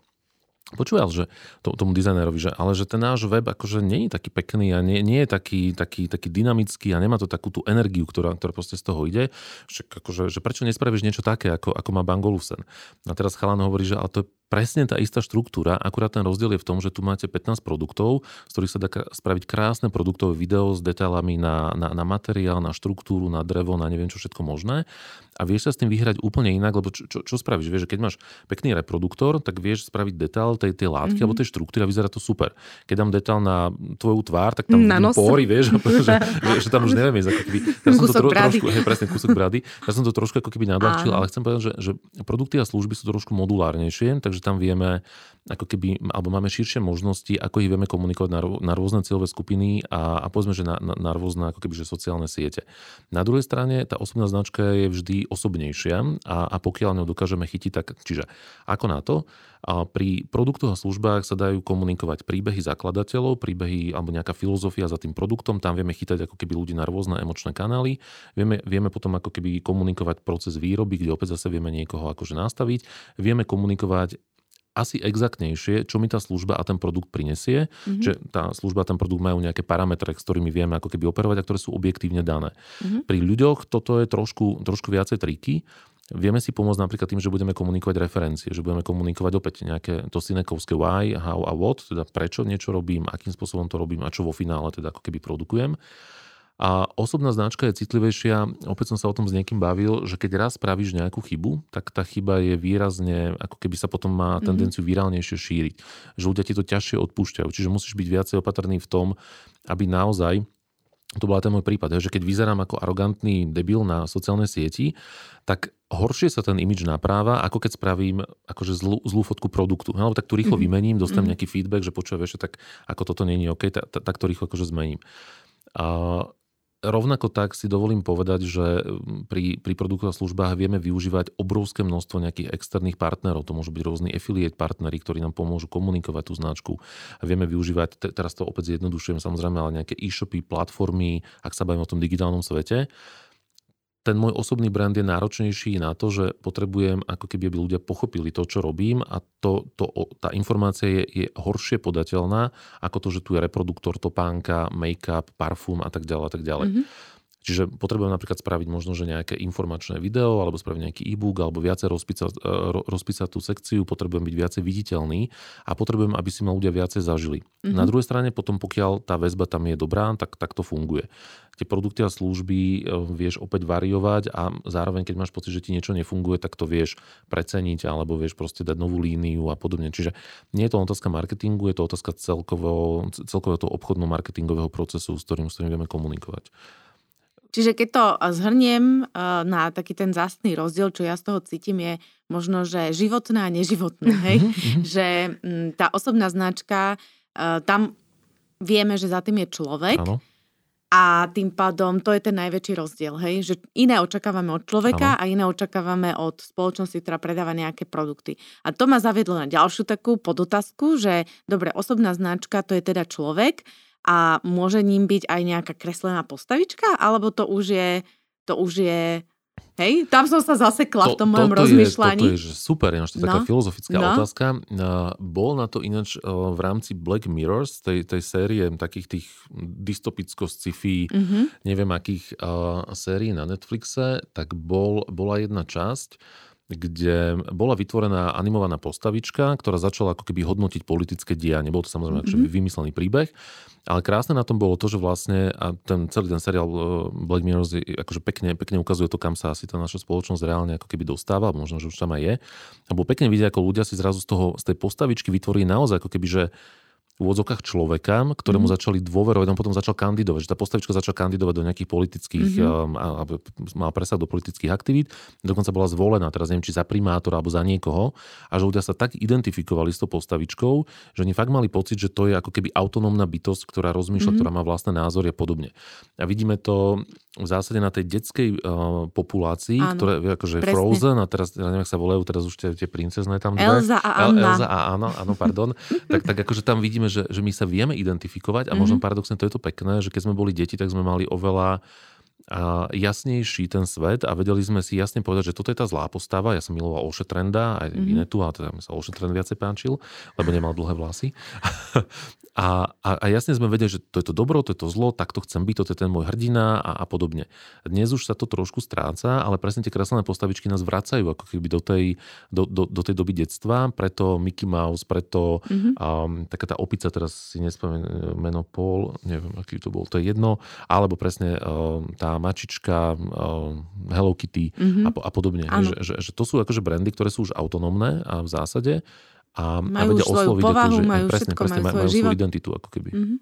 Počúval, že to, tomu dizajnerovi, že, ale že ten náš web akože nie je taký pekný a nie, nie je taký, taký, taký dynamický a nemá to takú tú energiu, ktorá, ktorá proste z toho ide. Že, akože, že prečo nespravíš niečo také, ako, ako má Bangolusen? A teraz chalan hovorí, že ale to je presne tá istá štruktúra, akurát ten rozdiel je v tom, že tu máte 15 produktov, z ktorých sa dá spraviť krásne produktové video s detailami na, na, na materiál, na štruktúru, na drevo, na neviem čo všetko možné. A vieš sa s tým vyhrať úplne inak, lebo čo, čo, čo spravíš? Vieš, že keď máš pekný reproduktor, tak vieš spraviť detail tej, tej látky mm-hmm. alebo tej štruktúry a vyzerá to super. Keď dám detail na tvoju tvár, tak tam na pory, vieš, že, že, tam už neviem ísť. Ako keby, ja som to tro, trošku, hej, presne, kúsok brady. Ja som to trošku ako keby nadľahčil, ale chcem povedať, že, že produkty a služby sú trošku modulárnejšie, takže že tam vieme ako keby, alebo máme širšie možnosti, ako ich vieme komunikovať na, na rôzne cieľové skupiny a, a povedzme, že na, na, na rôzne ako keby, že sociálne siete. Na druhej strane tá osobná značka je vždy osobnejšia a, a pokiaľ ňou dokážeme chytiť, tak čiže ako na to, a pri produktoch a službách sa dajú komunikovať príbehy zakladateľov, príbehy alebo nejaká filozofia za tým produktom, tam vieme chytať ako keby ľudí na rôzne emočné kanály, vieme, vieme potom ako keby komunikovať proces výroby, kde opäť zase vieme niekoho akože nastaviť, vieme komunikovať asi exaktnejšie, čo mi tá služba a ten produkt prinesie. Mm-hmm. Že tá služba a ten produkt majú nejaké parametre, s ktorými vieme ako keby operovať a ktoré sú objektívne dané. Mm-hmm. Pri ľuďoch toto je trošku, trošku viacej triky. Vieme si pomôcť napríklad tým, že budeme komunikovať referencie, že budeme komunikovať opäť nejaké to synekovské why, how a what, teda prečo niečo robím, akým spôsobom to robím a čo vo finále teda ako keby produkujem. A osobná značka je citlivejšia, opäť som sa o tom s niekým bavil, že keď raz spravíš nejakú chybu, tak tá chyba je výrazne, ako keby sa potom má mhm. tendenciu virálnejšie šíriť. Že ľudia ti to ťažšie odpúšťajú. Čiže musíš byť viacej opatrný v tom, aby naozaj to bola ten môj prípad, že keď vyzerám ako arogantný debil na sociálnej sieti, tak horšie sa ten imič napráva, ako keď spravím akože zlú, zlú fotku produktu. No, tak tu rýchlo mm-hmm. vymením, dostanem mm-hmm. nejaký feedback, že počuje, tak ako toto není OK, tak, tak to rýchlo akože zmením. A Rovnako tak si dovolím povedať, že mm, pri, pri produktoch a službách vieme využívať obrovské množstvo nejakých externých partnerov. To môžu byť rôzni affiliate partnery, ktorí nám pomôžu komunikovať tú značku. A vieme využívať, teraz to opäť zjednodušujem samozrejme, ale nejaké e-shopy, platformy, ak sa bavíme o tom digitálnom svete. Ten môj osobný brand je náročnejší na to, že potrebujem ako keby aby ľudia pochopili to, čo robím a to, to, tá informácia je, je horšie podateľná ako to, že tu je reproduktor topánka, make-up, parfum a tak ďalej a tak ďalej. Mm-hmm. Čiže potrebujem napríklad spraviť možno, že nejaké informačné video, alebo spraviť nejaký e-book, alebo viacej rozpísať, e, rozpísať tú sekciu, potrebujem byť viacej viditeľný a potrebujem, aby si ma ľudia viacej zažili. Mm-hmm. Na druhej strane potom, pokiaľ tá väzba tam je dobrá, tak, tak to funguje. Tie produkty a služby e, vieš opäť variovať a zároveň, keď máš pocit, že ti niečo nefunguje, tak to vieš preceniť alebo vieš proste dať novú líniu a podobne. Čiže nie je to otázka marketingu, je to otázka celkového, celkového toho obchodno-marketingového procesu, s ktorým, s ktorým vieme komunikovať. Čiže keď to zhrniem eh, na taký ten zástný rozdiel, čo ja z toho cítim, je možno, že životné a neživotné. Hej? Mhm, mhm. že mm, tá osobná značka, eh, tam vieme, že za tým je človek. Ano. A tým pádom to je ten najväčší rozdiel, hej? že iné očakávame od človeka ano. a iné očakávame od spoločnosti, ktorá predáva nejaké produkty. A to ma zaviedlo na ďalšiu takú podotazku, že dobre, osobná značka to je teda človek, a môže ním byť aj nejaká kreslená postavička, alebo to už je, to už je Hej, tam som sa zasekla to, v tom mojom rozmýšľaní. Je, toto je že super, ináč to je no. taká filozofická no. otázka. Bol na to ináč v rámci Black Mirrors, tej, tej série takých tých dystopicko-sci-fi, mm-hmm. neviem akých uh, sérií na Netflixe, tak bol, bola jedna časť, kde bola vytvorená animovaná postavička, ktorá začala ako keby hodnotiť politické dianie. Bol to samozrejme mm-hmm. vymyslený príbeh, ale krásne na tom bolo to, že vlastne a ten celý ten seriál e, Black Mirror akože pekne, pekne ukazuje to, kam sa asi tá naša spoločnosť reálne ako keby dostáva, možno, že už tam aj je. A bolo pekne vidieť, ako ľudia si zrazu z toho, z tej postavičky vytvorili naozaj ako keby, že úvodzokách človeka, ktorému mm. začali dôverovať, on potom začal kandidovať, že tá postavička začala kandidovať do nejakých politických, mm-hmm. a, a, mal presah do politických aktivít, dokonca bola zvolená, teraz neviem, či za primátora alebo za niekoho, a že ľudia sa tak identifikovali s tou postavičkou, že oni fakt mali pocit, že to je ako keby autonómna bytosť, ktorá rozmýšľa, mm-hmm. ktorá má vlastné názory a podobne. A vidíme to v zásade na tej detskej uh, populácii, Áno, ktoré akože presne. Frozen a teraz, ja neviem, ak sa volajú teraz už tie, tie princezné tam dve. Elza a Anna. El, Elza a Anna, áno, pardon. tak, tak akože tam vidíme, že, že my sa vieme identifikovať a mm-hmm. možno paradoxne to je to pekné, že keď sme boli deti, tak sme mali oveľa a jasnejší ten svet a vedeli sme si jasne povedať, že toto je tá zlá postava. Ja som miloval Olše Trenda, aj mm-hmm. Inetu, a teda mi sa Olše Trend viacej páčil, lebo nemal dlhé vlasy. A, a, a jasne sme vedeli, že to je to dobro, to je to zlo, tak to chcem byť, to je ten môj hrdina a, a podobne. Dnes už sa to trošku stráca, ale presne tie kreslené postavičky nás vracajú ako keby do tej, do, do, do tej doby detstva, preto Mickey Mouse, preto mm-hmm. um, taká tá opica, teraz si nespomínam meno Paul, neviem, aký to bol, to je jedno, alebo presne um, tá mačička um, Hello Kitty mm-hmm. a, a podobne. Že, že, že to sú akože brandy, ktoré sú už autonómne a v zásade a, majú a vedia osloviť, povahu, akože, majú presne, všetko, presne, majú, majú svoju identitu ako keby. Mm-hmm.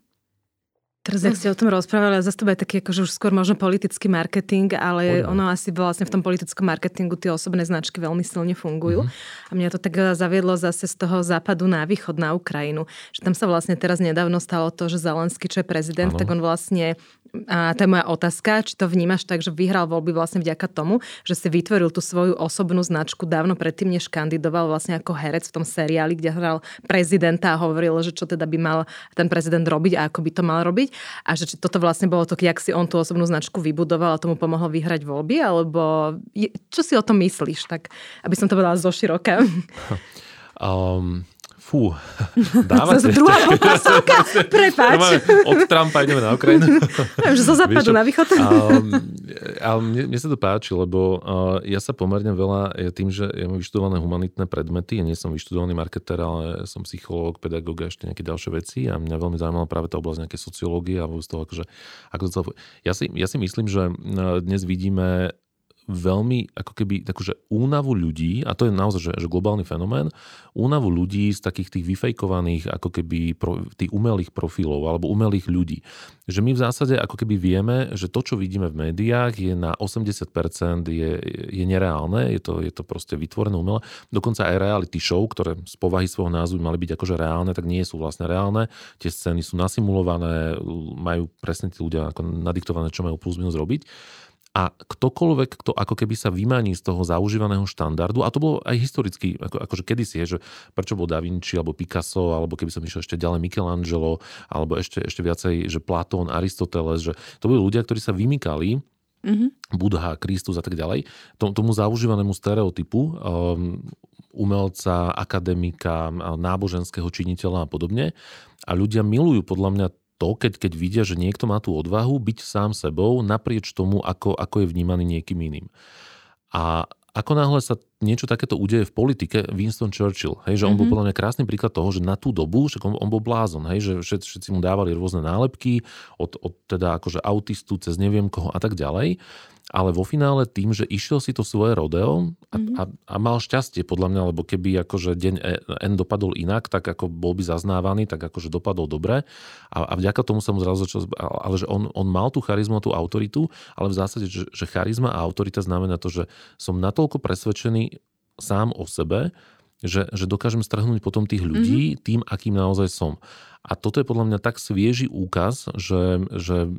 Teraz, ak ste o tom rozprávali, zase to bude taký akože už skôr možno politický marketing, ale Poďme. ono asi vlastne v tom politickom marketingu tie osobné značky veľmi silne fungujú. Mm-hmm. A mňa to tak zaviedlo zase z toho západu na východ, na Ukrajinu. Že tam sa vlastne teraz nedávno stalo to, že Zelensky, čo je prezident, ano. tak on vlastne a to je moja otázka, či to vnímaš tak, že vyhral voľby vlastne vďaka tomu, že si vytvoril tú svoju osobnú značku dávno predtým, než kandidoval vlastne ako herec v tom seriáli, kde hral prezidenta a hovoril, že čo teda by mal ten prezident robiť a ako by to mal robiť. A že či toto vlastne bolo to, jak si on tú osobnú značku vybudoval a tomu pomohol vyhrať voľby, alebo čo si o tom myslíš, tak aby som to povedala zo široka. Um, Fú, dávate. Zase druhá otázka, prepáč. Od Trumpa ideme na Ukrajinu. Viem, že zo západu na východ. Ale mne, mne sa to páči, lebo uh, ja sa pomerne veľa, ja tým, že ja mám vyštudované humanitné predmety, ja nie som vyštudovaný marketer, ale som psychológ, pedagóg a ešte nejaké ďalšie veci a mňa veľmi zaujímala práve tá oblasť nejaké sociológie a z toho, akože, ako to celé... ja, si, ja si myslím, že dnes vidíme veľmi ako keby takúže únavu ľudí, a to je naozaj že, že globálny fenomén, únavu ľudí z takých tých vyfejkovaných ako keby pro, tých umelých profilov alebo umelých ľudí. Že my v zásade ako keby vieme, že to, čo vidíme v médiách je na 80% je, je nereálne, je to, je to proste vytvorené umelé. Dokonca aj reality show, ktoré z povahy svojho názvu mali byť akože reálne, tak nie sú vlastne reálne. Tie scény sú nasimulované, majú presne tí ľudia ako nadiktované, čo majú plus minus robiť a ktokoľvek, kto ako keby sa vymaní z toho zaužívaného štandardu, a to bolo aj historicky, ako, akože kedysi je, že prečo bol Da Vinci, alebo Picasso, alebo keby som išiel ešte ďalej Michelangelo, alebo ešte, ešte viacej, že Platón, Aristoteles, že to boli ľudia, ktorí sa vymykali mm-hmm. Budha, Kristus a tak ďalej, tomu zaužívanému stereotypu um, umelca, akademika, náboženského činiteľa a podobne. A ľudia milujú podľa mňa to, keď, keď vidia, že niekto má tú odvahu byť sám sebou naprieč tomu, ako, ako je vnímaný niekým iným. A ako náhle sa niečo takéto udeje v politike, Winston Churchill, hej, že on mm-hmm. bol mhm. podľa mňa krásny príklad toho, že na tú dobu, že on, on bol blázon, hej, že všetci, všetci mu dávali rôzne nálepky, od, od teda akože autistu cez neviem koho a tak ďalej ale vo finále tým, že išiel si to svoje rodeo a, mm-hmm. a, a mal šťastie podľa mňa, lebo keby akože deň e, N dopadol inak, tak ako bol by zaznávaný, tak akože dopadol dobre a, a vďaka tomu sa mu zrazu začal, ale že on, on mal tú charizmu a tú autoritu, ale v zásade, že, že charizma a autorita znamená to, že som natoľko presvedčený sám o sebe, že, že dokážem strhnúť potom tých ľudí mm-hmm. tým, akým naozaj som. A toto je podľa mňa tak svieži úkaz, že, že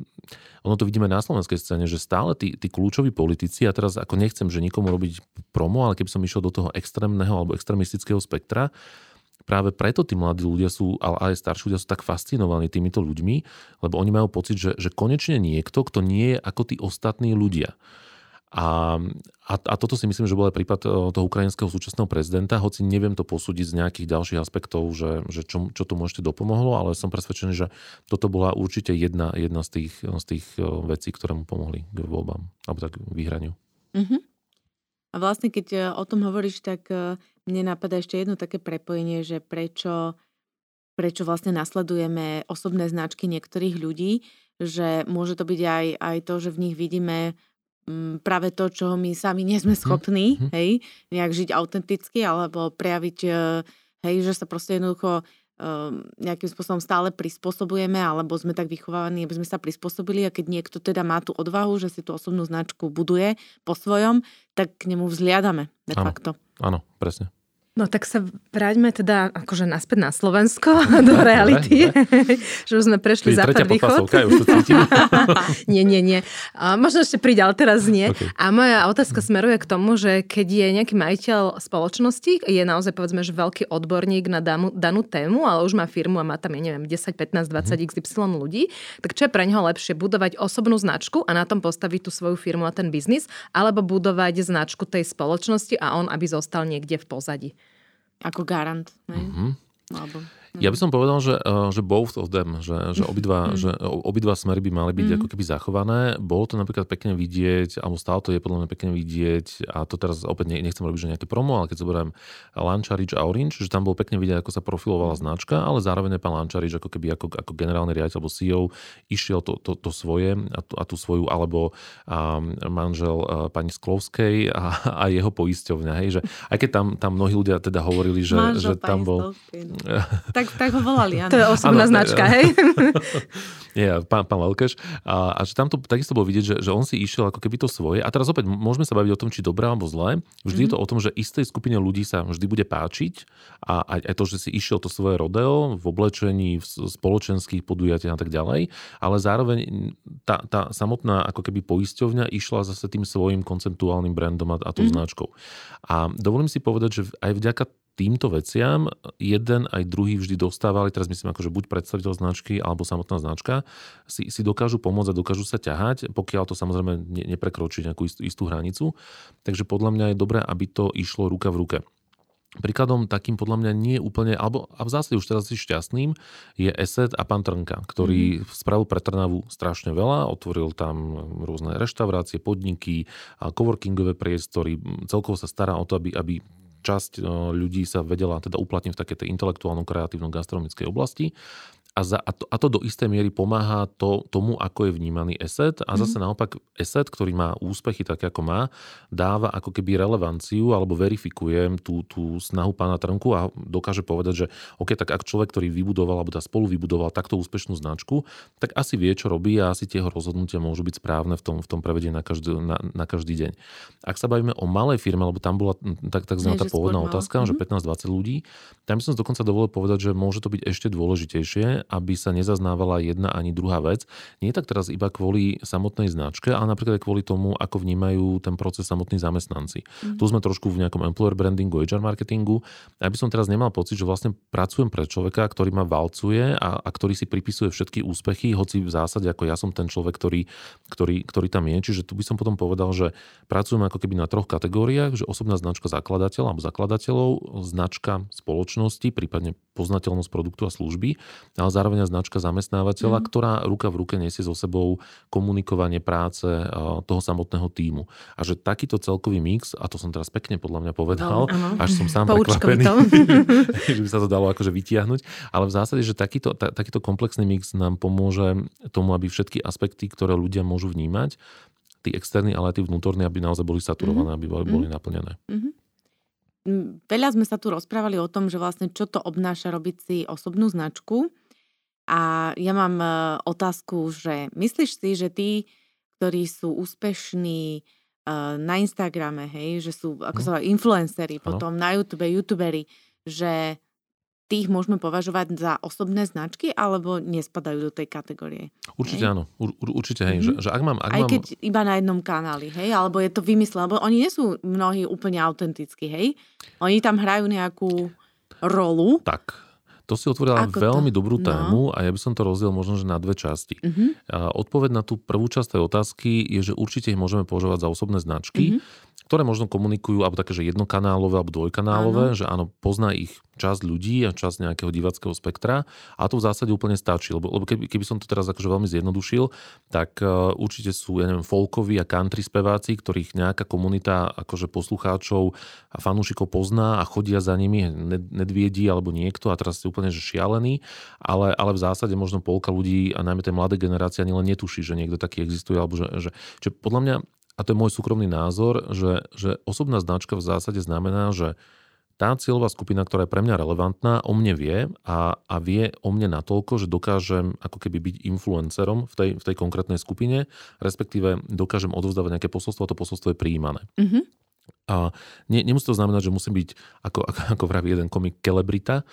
ono to vidíme na slovenskej scéne, že stále tí, tí kľúčoví politici, a teraz ako nechcem, že nikomu robiť promo, ale keby som išiel do toho extrémneho alebo extrémistického spektra, práve preto tí mladí ľudia sú, ale aj starší ľudia sú tak fascinovaní týmito ľuďmi, lebo oni majú pocit, že, že konečne niekto, kto nie je ako tí ostatní ľudia. A, a, a toto si myslím, že bol aj prípad e, toho ukrajinského súčasného prezidenta, hoci neviem to posúdiť z nejakých ďalších aspektov, že, že čo, čo tu môžete dopomohlo, ale som presvedčený, že toto bola určite jedna, jedna z, tých, z tých e, vecí, ktoré mu pomohli k voľbám, alebo tak k vyhraniu. Uh-huh. A vlastne, keď e, o tom hovoríš, tak mne napadá ešte jedno také prepojenie, že prečo, prečo vlastne nasledujeme osobné značky niektorých ľudí, že môže to byť aj, aj to, že v nich vidíme práve to, čo my sami nie sme mhm. schopní, mm-hmm. hej, nejak žiť autenticky alebo prejaviť, e, hej, že sa proste jednoducho um, nejakým spôsobom stále prispôsobujeme alebo sme tak vychovávaní, aby sme sa prispôsobili a keď niekto teda má tú odvahu, že si tú osobnú značku buduje po svojom, tak k nemu vzliadame de facto. Áno, presne. No tak sa vráťme teda akože naspäť na Slovensko, do reality. že už sme prešli za východ. už to cítim. nie, nie, nie. A možno ešte príde, ale teraz nie. Okay. A moja otázka smeruje k tomu, že keď je nejaký majiteľ spoločnosti, je naozaj povedzme, že veľký odborník na danú, danú tému, ale už má firmu a má tam, ja neviem, 10, 15, 20 mm. XY ľudí, tak čo je pre neho lepšie? Budovať osobnú značku a na tom postaviť tú svoju firmu a ten biznis, alebo budovať značku tej spoločnosti a on, aby zostal niekde v pozadí? Ako garant, ne? Mm-hmm. Alebo... Ja by som povedal, že, eh, že both of them, že, že, obidva, mm. že obidva smery by mali byť mm. ako keby zachované. Bolo to napríklad pekne vidieť, alebo stále to je podľa mňa pekne vidieť, a to teraz opäť nechcem robiť, že nejaké promo, ale keď zoberiem Lančarič a Orange, že tam bolo pekne vidieť, ako sa profilovala značka, ale zároveň pán Lančarič ako keby ako, ako generálny riaditeľ alebo CEO išiel to, to, to svoje a, tú, a tú svoju, alebo um, manžel uh, pani Sklovskej a, a jeho poisťovňa. Hej, že aj keď tam, tam mnohí ľudia teda hovorili, že, že tam bol... tak, tak ho volali, áno. To je osobná ano, značka, hej? Nie, pán, pán Lelkeš. A, a že tam to takisto bolo vidieť, že, že on si išiel ako keby to svoje. A teraz opäť môžeme sa baviť o tom, či dobré alebo zlé. Vždy mm-hmm. je to mhm. o tom, že istej skupine ľudí sa vždy bude páčiť a aj, aj to, že si išiel to svoje rodeo v oblečení, v spoločenských podujatiach a tak ďalej. Ale zároveň tá, tá samotná ako keby poisťovňa išla zase tým svojim konceptuálnym brandom a, a tou mm-hmm. značkou. A dovolím si povedať, že aj vďaka týmto veciam jeden aj druhý vždy dostávali, teraz myslím ako, že buď predstaviteľ značky alebo samotná značka, si, si dokážu pomôcť a dokážu sa ťahať, pokiaľ to samozrejme ne, neprekročí nejakú istú, istú hranicu. Takže podľa mňa je dobré, aby to išlo ruka v ruke. Príkladom takým podľa mňa nie úplne, alebo a v zásade už teraz si šťastným, je Eset a pán Trnka, ktorý mm. spravil pre Trnavu strašne veľa, otvoril tam rôzne reštaurácie, podniky, coworkingové priestory, celkovo sa stará o to, aby, aby časť ľudí sa vedela teda uplatniť v takej intelektuálno-kreatívno-gastronomickej oblasti a, za, a, to, a to do istej miery pomáha to, tomu, ako je vnímaný eset a zase mm. naopak eset, ktorý má úspechy také, ako má, dáva ako keby relevanciu alebo verifikuje tú, tú snahu pána Trnku a dokáže povedať, že OK, tak ak človek, ktorý vybudoval alebo teda spolu vybudoval takto úspešnú značku, tak asi vie, čo robí a asi tie jeho rozhodnutia môžu byť správne v tom, v tom prevedení na každý, na, na každý deň. Ak sa bavíme o malej firme, lebo tam bola tak, tak tá pôvodná otázka, mm-hmm. že 15-20 ľudí, tam by som dokonca dovolil povedať, že môže to byť ešte dôležitejšie, aby sa nezaznávala jedna ani druhá vec. Nie tak teraz iba kvôli samotnej značke, ale napríklad aj kvôli tomu, ako vnímajú ten proces samotní zamestnanci. Mm. Tu sme trošku v nejakom employer brandingu, HR marketingu. Aby som teraz nemal pocit, že vlastne pracujem pre človeka, ktorý ma valcuje a, a ktorý si pripisuje všetky úspechy, hoci v zásade ako ja som ten človek, ktorý, ktorý, ktorý tam je. Čiže tu by som potom povedal, že pracujem ako keby na troch kategóriách, že osobná značka zakladateľa alebo zakladateľov, značka spoločnosti, prípadne poznateľnosť produktu a služby, ale zároveň značka zamestnávateľa, mm. ktorá ruka v ruke nesie so sebou komunikovanie práce toho samotného týmu. A že takýto celkový mix, a to som teraz pekne podľa mňa povedal, no, až som sám prekvapený, že by sa to dalo akože vytiahnuť, ale v zásade, že takýto, ta, takýto komplexný mix nám pomôže tomu, aby všetky aspekty, ktoré ľudia môžu vnímať, tí externí, ale aj tí vnútorní, aby naozaj boli saturované, mm-hmm. aby boli, boli mhm. naplnené. Mm-hmm. Veľa sme sa tu rozprávali o tom, že vlastne čo to obnáša robiť si osobnú značku. A ja mám e, otázku, že myslíš si, že tí, ktorí sú úspešní e, na Instagrame, hej, že sú, ako no. sa influenceri, potom na YouTube, youtuberi, že tých môžeme považovať za osobné značky, alebo nespadajú do tej kategórie? Určite hej? áno, Ur, určite hej. Mm-hmm. Že, že ak mám, ak Aj mám... keď iba na jednom kanáli, hej, alebo je to vymyslené, lebo oni nie sú mnohí úplne autentickí, hej. Oni tam hrajú nejakú rolu. Tak, to si otvorila Ako veľmi to? dobrú no. tému no. a ja by som to rozdiel možno že na dve časti. Uh-huh. Odpoveď na tú prvú časť tej otázky je, že určite ich môžeme považovať za osobné značky. Uh-huh ktoré možno komunikujú, alebo také, že jednokanálové alebo dvojkanálové, áno. že áno, pozná ich časť ľudí a časť nejakého divackého spektra a to v zásade úplne stačí, lebo, lebo keby, keby som to teraz akože veľmi zjednodušil, tak uh, určite sú, ja neviem, folkoví a country speváci, ktorých nejaká komunita akože poslucháčov a fanúšikov pozná a chodia za nimi, nedviedí alebo niekto a teraz ste úplne že šialený, ale, ale v zásade možno polka ľudí a najmä tej mladé generácie ani len netuší, že niekto taký existuje, alebo že, že, že podľa mňa a to je môj súkromný názor, že, že osobná značka v zásade znamená, že tá cieľová skupina, ktorá je pre mňa relevantná, o mne vie a, a vie o mne natoľko, že dokážem ako keby byť influencerom v tej, v tej konkrétnej skupine, respektíve dokážem odovzdávať nejaké posolstvo a to posolstvo je prijímané. Mm-hmm. A ne, nemusí to znamenať, že musím byť, ako, ako, ako vraví jeden komik, kelebrita,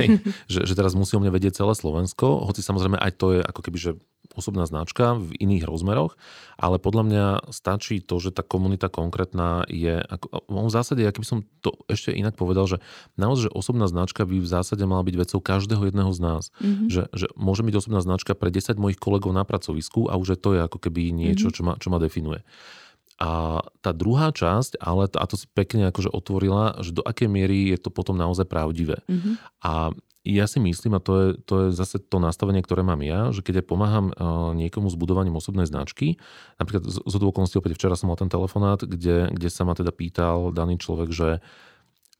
hej, že, že teraz musí o mne vedieť celé Slovensko, hoci samozrejme aj to je ako keby, že osobná značka v iných rozmeroch, ale podľa mňa stačí to, že tá komunita konkrétna je, ako, v zásade, aký by som to ešte inak povedal, že naozaj, že osobná značka by v zásade mala byť vecou každého jedného z nás. Mm-hmm. Že, že môže byť osobná značka pre 10 mojich kolegov na pracovisku a už je to je ako keby niečo, mm-hmm. čo, ma, čo ma definuje. A tá druhá časť, ale a to si pekne akože otvorila, že do akej miery je to potom naozaj pravdivé. Mm-hmm. A ja si myslím, a to je, to je zase to nastavenie, ktoré mám ja, že keď ja pomáham niekomu s budovaním osobnej značky, napríklad z, z okolností opäť včera som mal ten telefonát, kde, kde sa ma teda pýtal daný človek, že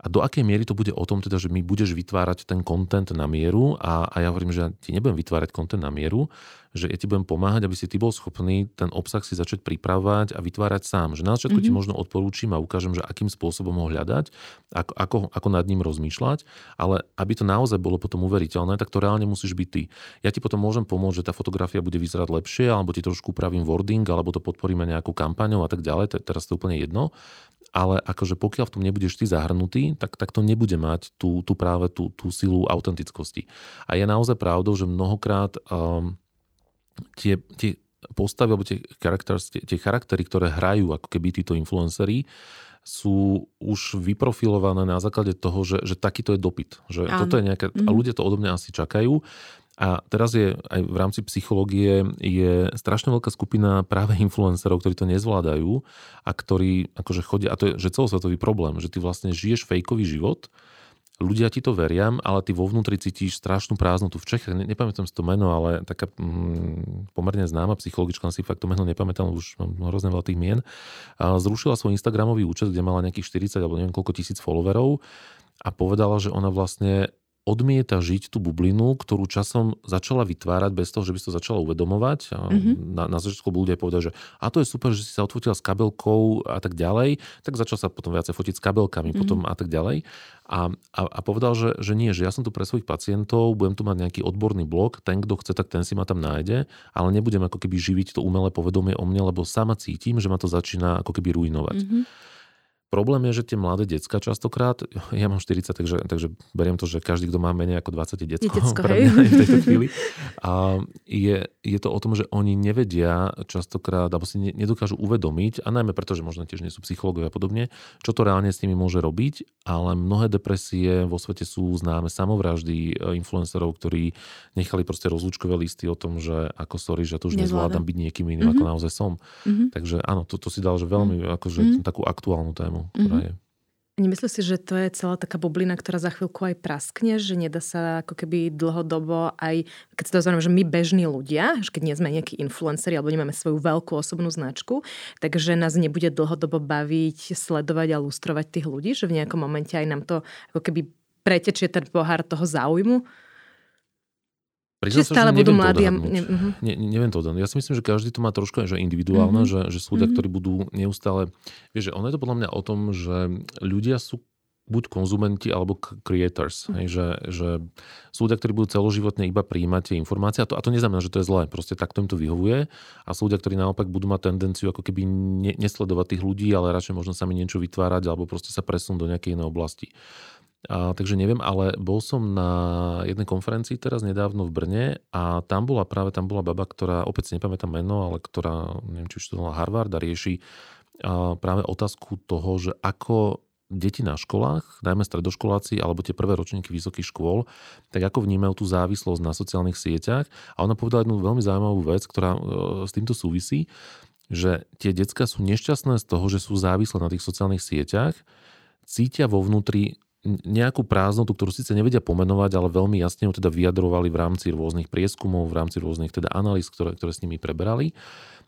a do akej miery to bude o tom, teda, že mi budeš vytvárať ten content na mieru a, a ja hovorím, že ja ti nebudem vytvárať content na mieru, že ja ti budem pomáhať, aby si ty bol schopný ten obsah si začať pripravovať a vytvárať sám. Že na začiatku mm-hmm. ti mhm. možno odporúčim a ukážem, že akým spôsobom ho hľadať, ako, ako, ako nad ním rozmýšľať, ale aby to naozaj bolo potom uveriteľné, tak to reálne musíš byť ty. Ja ti potom môžem pomôcť, že tá fotografia bude vyzerať lepšie, alebo ti trošku upravím wording, alebo to podporíme nejakou kampaňou a tak ďalej. Teraz to je úplne jedno ale akože pokiaľ v tom nebudeš ty zahrnutý, tak, tak to nebude mať tú, tú práve tú, tú silu autentickosti. A je naozaj pravdou, že mnohokrát um, tie, tie postavy alebo tie, tie, tie charaktery, ktoré hrajú ako keby títo influenceri, sú už vyprofilované na základe toho, že, že takýto je dopyt. Že toto je nejaké. A mhm. ľudia to odo mňa asi čakajú. A teraz je aj v rámci psychológie je strašne veľká skupina práve influencerov, ktorí to nezvládajú a ktorí akože chodia, a to je že celosvetový problém, že ty vlastne žiješ fejkový život, ľudia ti to veria, ale ty vo vnútri cítiš strašnú prázdnotu. V Čechách, ne, nepamätám si to meno, ale taká mm, pomerne známa psychologička, si fakt to meno nepamätám, už mám hrozne veľa tých mien, zrušila svoj Instagramový účet, kde mala nejakých 40 alebo neviem koľko tisíc followerov a povedala, že ona vlastne odmieta žiť tú bublinu, ktorú časom začala vytvárať bez toho, že by si to začala uvedomovať. Mm-hmm. Na, na začiatku ľudia povedali, že a to je super, že si sa odfotila s kabelkou a tak ďalej, tak začal sa potom viacej fotiť s kabelkami mm-hmm. potom a tak ďalej. A, a, a povedal, že, že nie, že ja som tu pre svojich pacientov, budem tu mať nejaký odborný blog, ten, kto chce, tak ten si ma tam nájde, ale nebudem ako keby živiť to umelé povedomie o mne, lebo sama cítim, že ma to začína ako keby ruinovať. Mm-hmm. Problém je, že tie mladé decka častokrát, ja mám 40, takže, takže beriem to, že každý, kto má menej ako 20 je decko, decko pre mňa v tejto chvíli. A je, je to o tom, že oni nevedia častokrát, alebo si nedokážu uvedomiť, a najmä preto, že možno tiež nie sú psychológovia a podobne, čo to reálne s nimi môže robiť, ale mnohé depresie vo svete sú známe samovraždy e, influencerov, ktorí nechali proste rozlúčkové listy o tom, že ako sorry, že to už nezvládam byť niekým iným, mm-hmm. ako mhm. naozaj som. Mm-hmm. Takže áno, to, to si dal, že veľmi mm-hmm. akože mm-hmm. takú aktuálnu tému ktorá mm-hmm. je. Nemyslíš si, že to je celá taká bublina, ktorá za chvíľku aj praskne, že nedá sa ako keby dlhodobo aj, keď si to zaujímavé, že my bežní ľudia, že keď nie sme nejakí influenceri alebo nemáme svoju veľkú osobnú značku, takže nás nebude dlhodobo baviť, sledovať a lustrovať tých ľudí, že v nejakom momente aj nám to ako keby pretečie ten pohár toho záujmu? Priznám stále sa, budú mladí? A... Ne, uh-huh. ne, neviem to odhadnúť. Ja si myslím, že každý to má trošku že individuálne, uh-huh. že, že sú ľudia, uh-huh. ktorí budú neustále... Vieš, že ono je to podľa mňa o tom, že ľudia sú buď konzumenti alebo creators. Hej, že, že sú ľudia, ktorí budú celoživotne iba príjmať tie informácie a to, a to neznamená, že to je zlé. Proste takto im to vyhovuje a sú ľudia, ktorí naopak budú mať tendenciu ako keby ne, nesledovať tých ľudí, ale radšej možno sami niečo vytvárať alebo proste sa presunúť do nejakej inej oblasti. A, takže neviem, ale bol som na jednej konferencii teraz nedávno v Brne a tam bola práve tam bola baba, ktorá, opäť si nepamätám meno, ale ktorá, neviem, či to Harvard a rieši a práve otázku toho, že ako deti na školách, najmä stredoškoláci alebo tie prvé ročníky vysokých škôl, tak ako vnímajú tú závislosť na sociálnych sieťach. A ona povedala jednu veľmi zaujímavú vec, ktorá e, s týmto súvisí, že tie decka sú nešťastné z toho, že sú závislé na tých sociálnych sieťach, cítia vo vnútri nejakú prázdnotu, ktorú síce nevedia pomenovať, ale veľmi jasne ju teda vyjadrovali v rámci rôznych prieskumov, v rámci rôznych teda analýz, ktoré, ktoré s nimi preberali.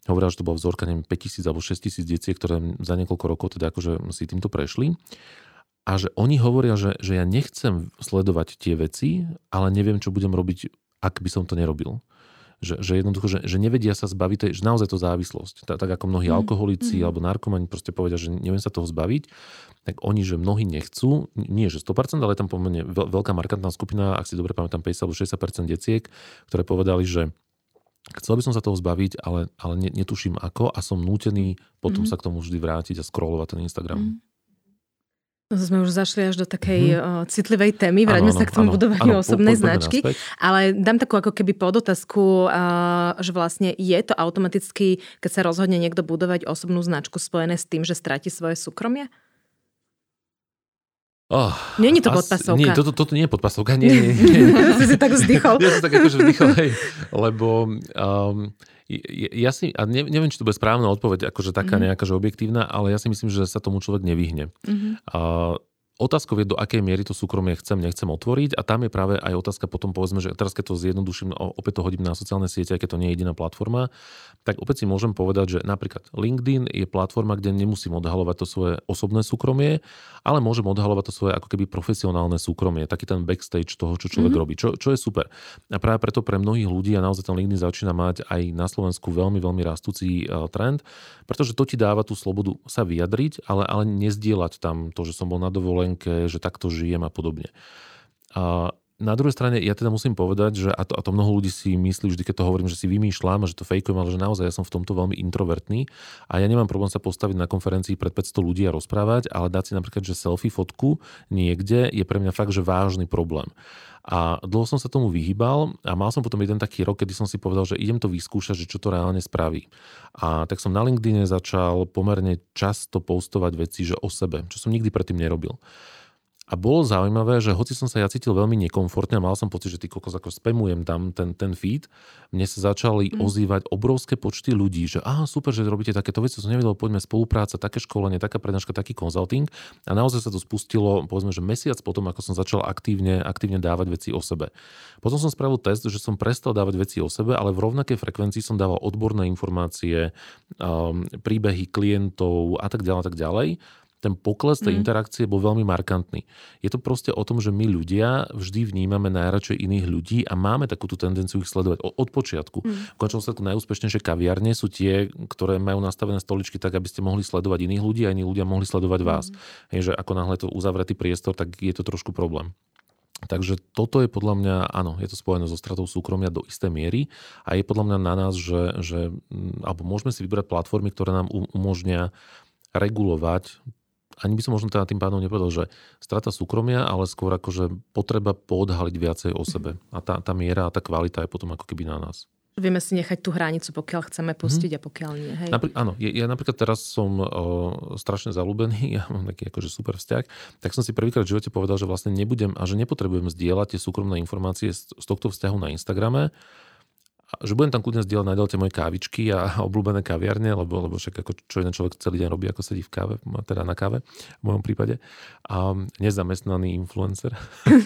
Hovorila, že to bola vzorka, neviem, 5000 alebo 6000 detí, ktoré za niekoľko rokov teda akože si týmto prešli. A že oni hovoria, že, že ja nechcem sledovať tie veci, ale neviem, čo budem robiť, ak by som to nerobil že, že jednoducho, že, že nevedia sa zbaviť, tej, že naozaj to závislosť. Tak, tak ako mnohí mm. alkoholici mm. alebo narkomani proste povedia, že neviem sa toho zbaviť, tak oni, že mnohí nechcú, nie že 100%, ale tam pomerne veľká markantná skupina, ak si dobre pamätám, 50 alebo 60% deciek, ktoré povedali, že chcel by som sa toho zbaviť, ale, ale netuším ako a som nútený potom mm. sa k tomu vždy vrátiť a scrollovať ten Instagram. Mm. No sme už zašli až do takej mm-hmm. citlivej témy, vráťme sa k tomu budovaniu osobnej značky, ale dám takú ako keby podotázku, že vlastne je to automaticky, keď sa rozhodne niekto budovať osobnú značku spojené s tým, že stráti svoje súkromie? Oh, je to podpasovka. Nie, toto, toto nie je podpasovka. Nie, nie, nie. si si tak vzdychol. ja som tak akože vzdychol, hej, lebo um, ja si, a neviem, či to bude správna odpoveď, akože taká mm-hmm. nejaká, že objektívna, ale ja si myslím, že sa tomu človek nevyhne. Mm-hmm. A Otázkou je, do akej miery to súkromie chcem, nechcem otvoriť a tam je práve aj otázka potom, povedzme, že teraz keď to zjednoduším, opäť to hodím na sociálne siete, keď to nie je jediná platforma, tak opäť si môžem povedať, že napríklad LinkedIn je platforma, kde nemusím odhalovať to svoje osobné súkromie, ale môžem odhalovať to svoje ako keby profesionálne súkromie, taký ten backstage toho, čo človek mm-hmm. robí, čo, čo je super. A práve preto pre mnohých ľudí a naozaj ten LinkedIn začína mať aj na Slovensku veľmi, veľmi rastúci uh, trend, pretože to ti dáva tú slobodu sa vyjadriť, ale, ale nezdieľať tam to, že som bol na dovolenke dovolenke, že takto žijem a podobne. A na druhej strane, ja teda musím povedať, že a to, a to mnoho ľudí si myslí, vždy keď to hovorím, že si vymýšľam že to fejkujem, ale že naozaj ja som v tomto veľmi introvertný a ja nemám problém sa postaviť na konferencii pred 500 ľudí a rozprávať, ale dať si napríklad, že selfie fotku niekde je pre mňa fakt, že vážny problém. A dlho som sa tomu vyhýbal a mal som potom jeden taký rok, kedy som si povedal, že idem to vyskúšať, že čo to reálne spraví. A tak som na LinkedIn začal pomerne často postovať veci, že o sebe, čo som nikdy predtým nerobil. A bolo zaujímavé, že hoci som sa ja cítil veľmi nekomfortne, mal som pocit, že ty kokos ako spamujem tam ten, ten feed, mne sa začali mm. ozývať obrovské počty ľudí, že aha, super, že robíte takéto veci, som nevedel, poďme spolupráca, také školenie, taká prednáška, taký konzulting. A naozaj sa to spustilo, povedzme, že mesiac potom, ako som začal aktívne, aktívne dávať veci o sebe. Potom som spravil test, že som prestal dávať veci o sebe, ale v rovnakej frekvencii som dával odborné informácie, um, príbehy klientov a tak ďalej, a tak ďalej ten pokles tej mm. interakcie bol veľmi markantný. Je to proste o tom, že my ľudia vždy vnímame najradšej iných ľudí a máme takú tú tendenciu ich sledovať od počiatku. Mm. V končnom sledku najúspešnejšie kaviarne sú tie, ktoré majú nastavené stoličky tak, aby ste mohli sledovať iných ľudí a iní ľudia mohli sledovať mm. vás. Je, že ako náhle to uzavretý priestor, tak je to trošku problém. Takže toto je podľa mňa, áno, je to spojené so stratou súkromia do istej miery a je podľa mňa na nás, že, že alebo môžeme si vybrať platformy, ktoré nám umožnia regulovať ani by som možno teda tým pádom nepovedal, že strata súkromia, ale skôr akože potreba poodhaliť viacej o sebe. A tá, tá miera a tá kvalita je potom ako keby na nás. Vieme si nechať tú hranicu, pokiaľ chceme pustiť hmm. a pokiaľ nie. Hej. Napri- áno, ja, ja napríklad teraz som o, strašne zalúbený, ja mám taký akože super vzťah, tak som si prvýkrát v živote povedal, že vlastne nebudem a že nepotrebujem zdieľať tie súkromné informácie z, z tohto vzťahu na Instagrame, že budem tam kľudne zdieľať naďalej tie moje kávičky a obľúbené kaviarne, lebo, lebo však ako čo jeden človek celý deň robí, ako sedí v káve, teda na káve v mojom prípade. A nezamestnaný influencer.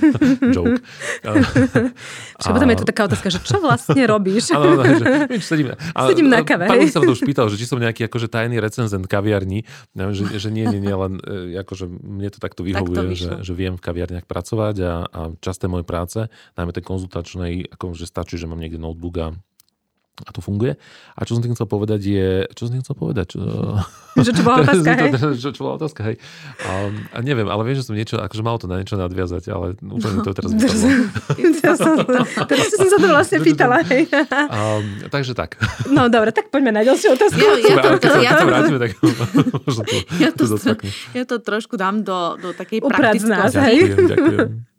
Joke. a, potom je tu taká otázka, že čo vlastne robíš? Áno, áno, že, sedím, a, sedím na káve. Pán sa to už pýtal, že či som nejaký akože tajný recenzent kaviarní, že, že nie, nie, nie, len e, akože mne to takto vyhovuje, tak to že, že viem v kaviarniach pracovať a, a časté moje práce, najmä tej konzultačnej, ako že stačí, že mám niekde notebook a a to funguje. A čo som tým chcel povedať je... Čo som tým chcel povedať? Čo, že čo bola otázka, hej? Čo, čo bola otázka, hej. A, a neviem, ale viem, že som niečo, akože malo to na niečo nadviazať, ale úplne to teraz vypadlo. teraz som sa to vlastne pýtala, hej. A, takže tak. No dobre, tak poďme na ďalšiu otázku. Ja, ja, to, ja, to, vrátime, tak možno to, ja, to, ja to trošku dám do, do takej. Ďakujem, ďakujem.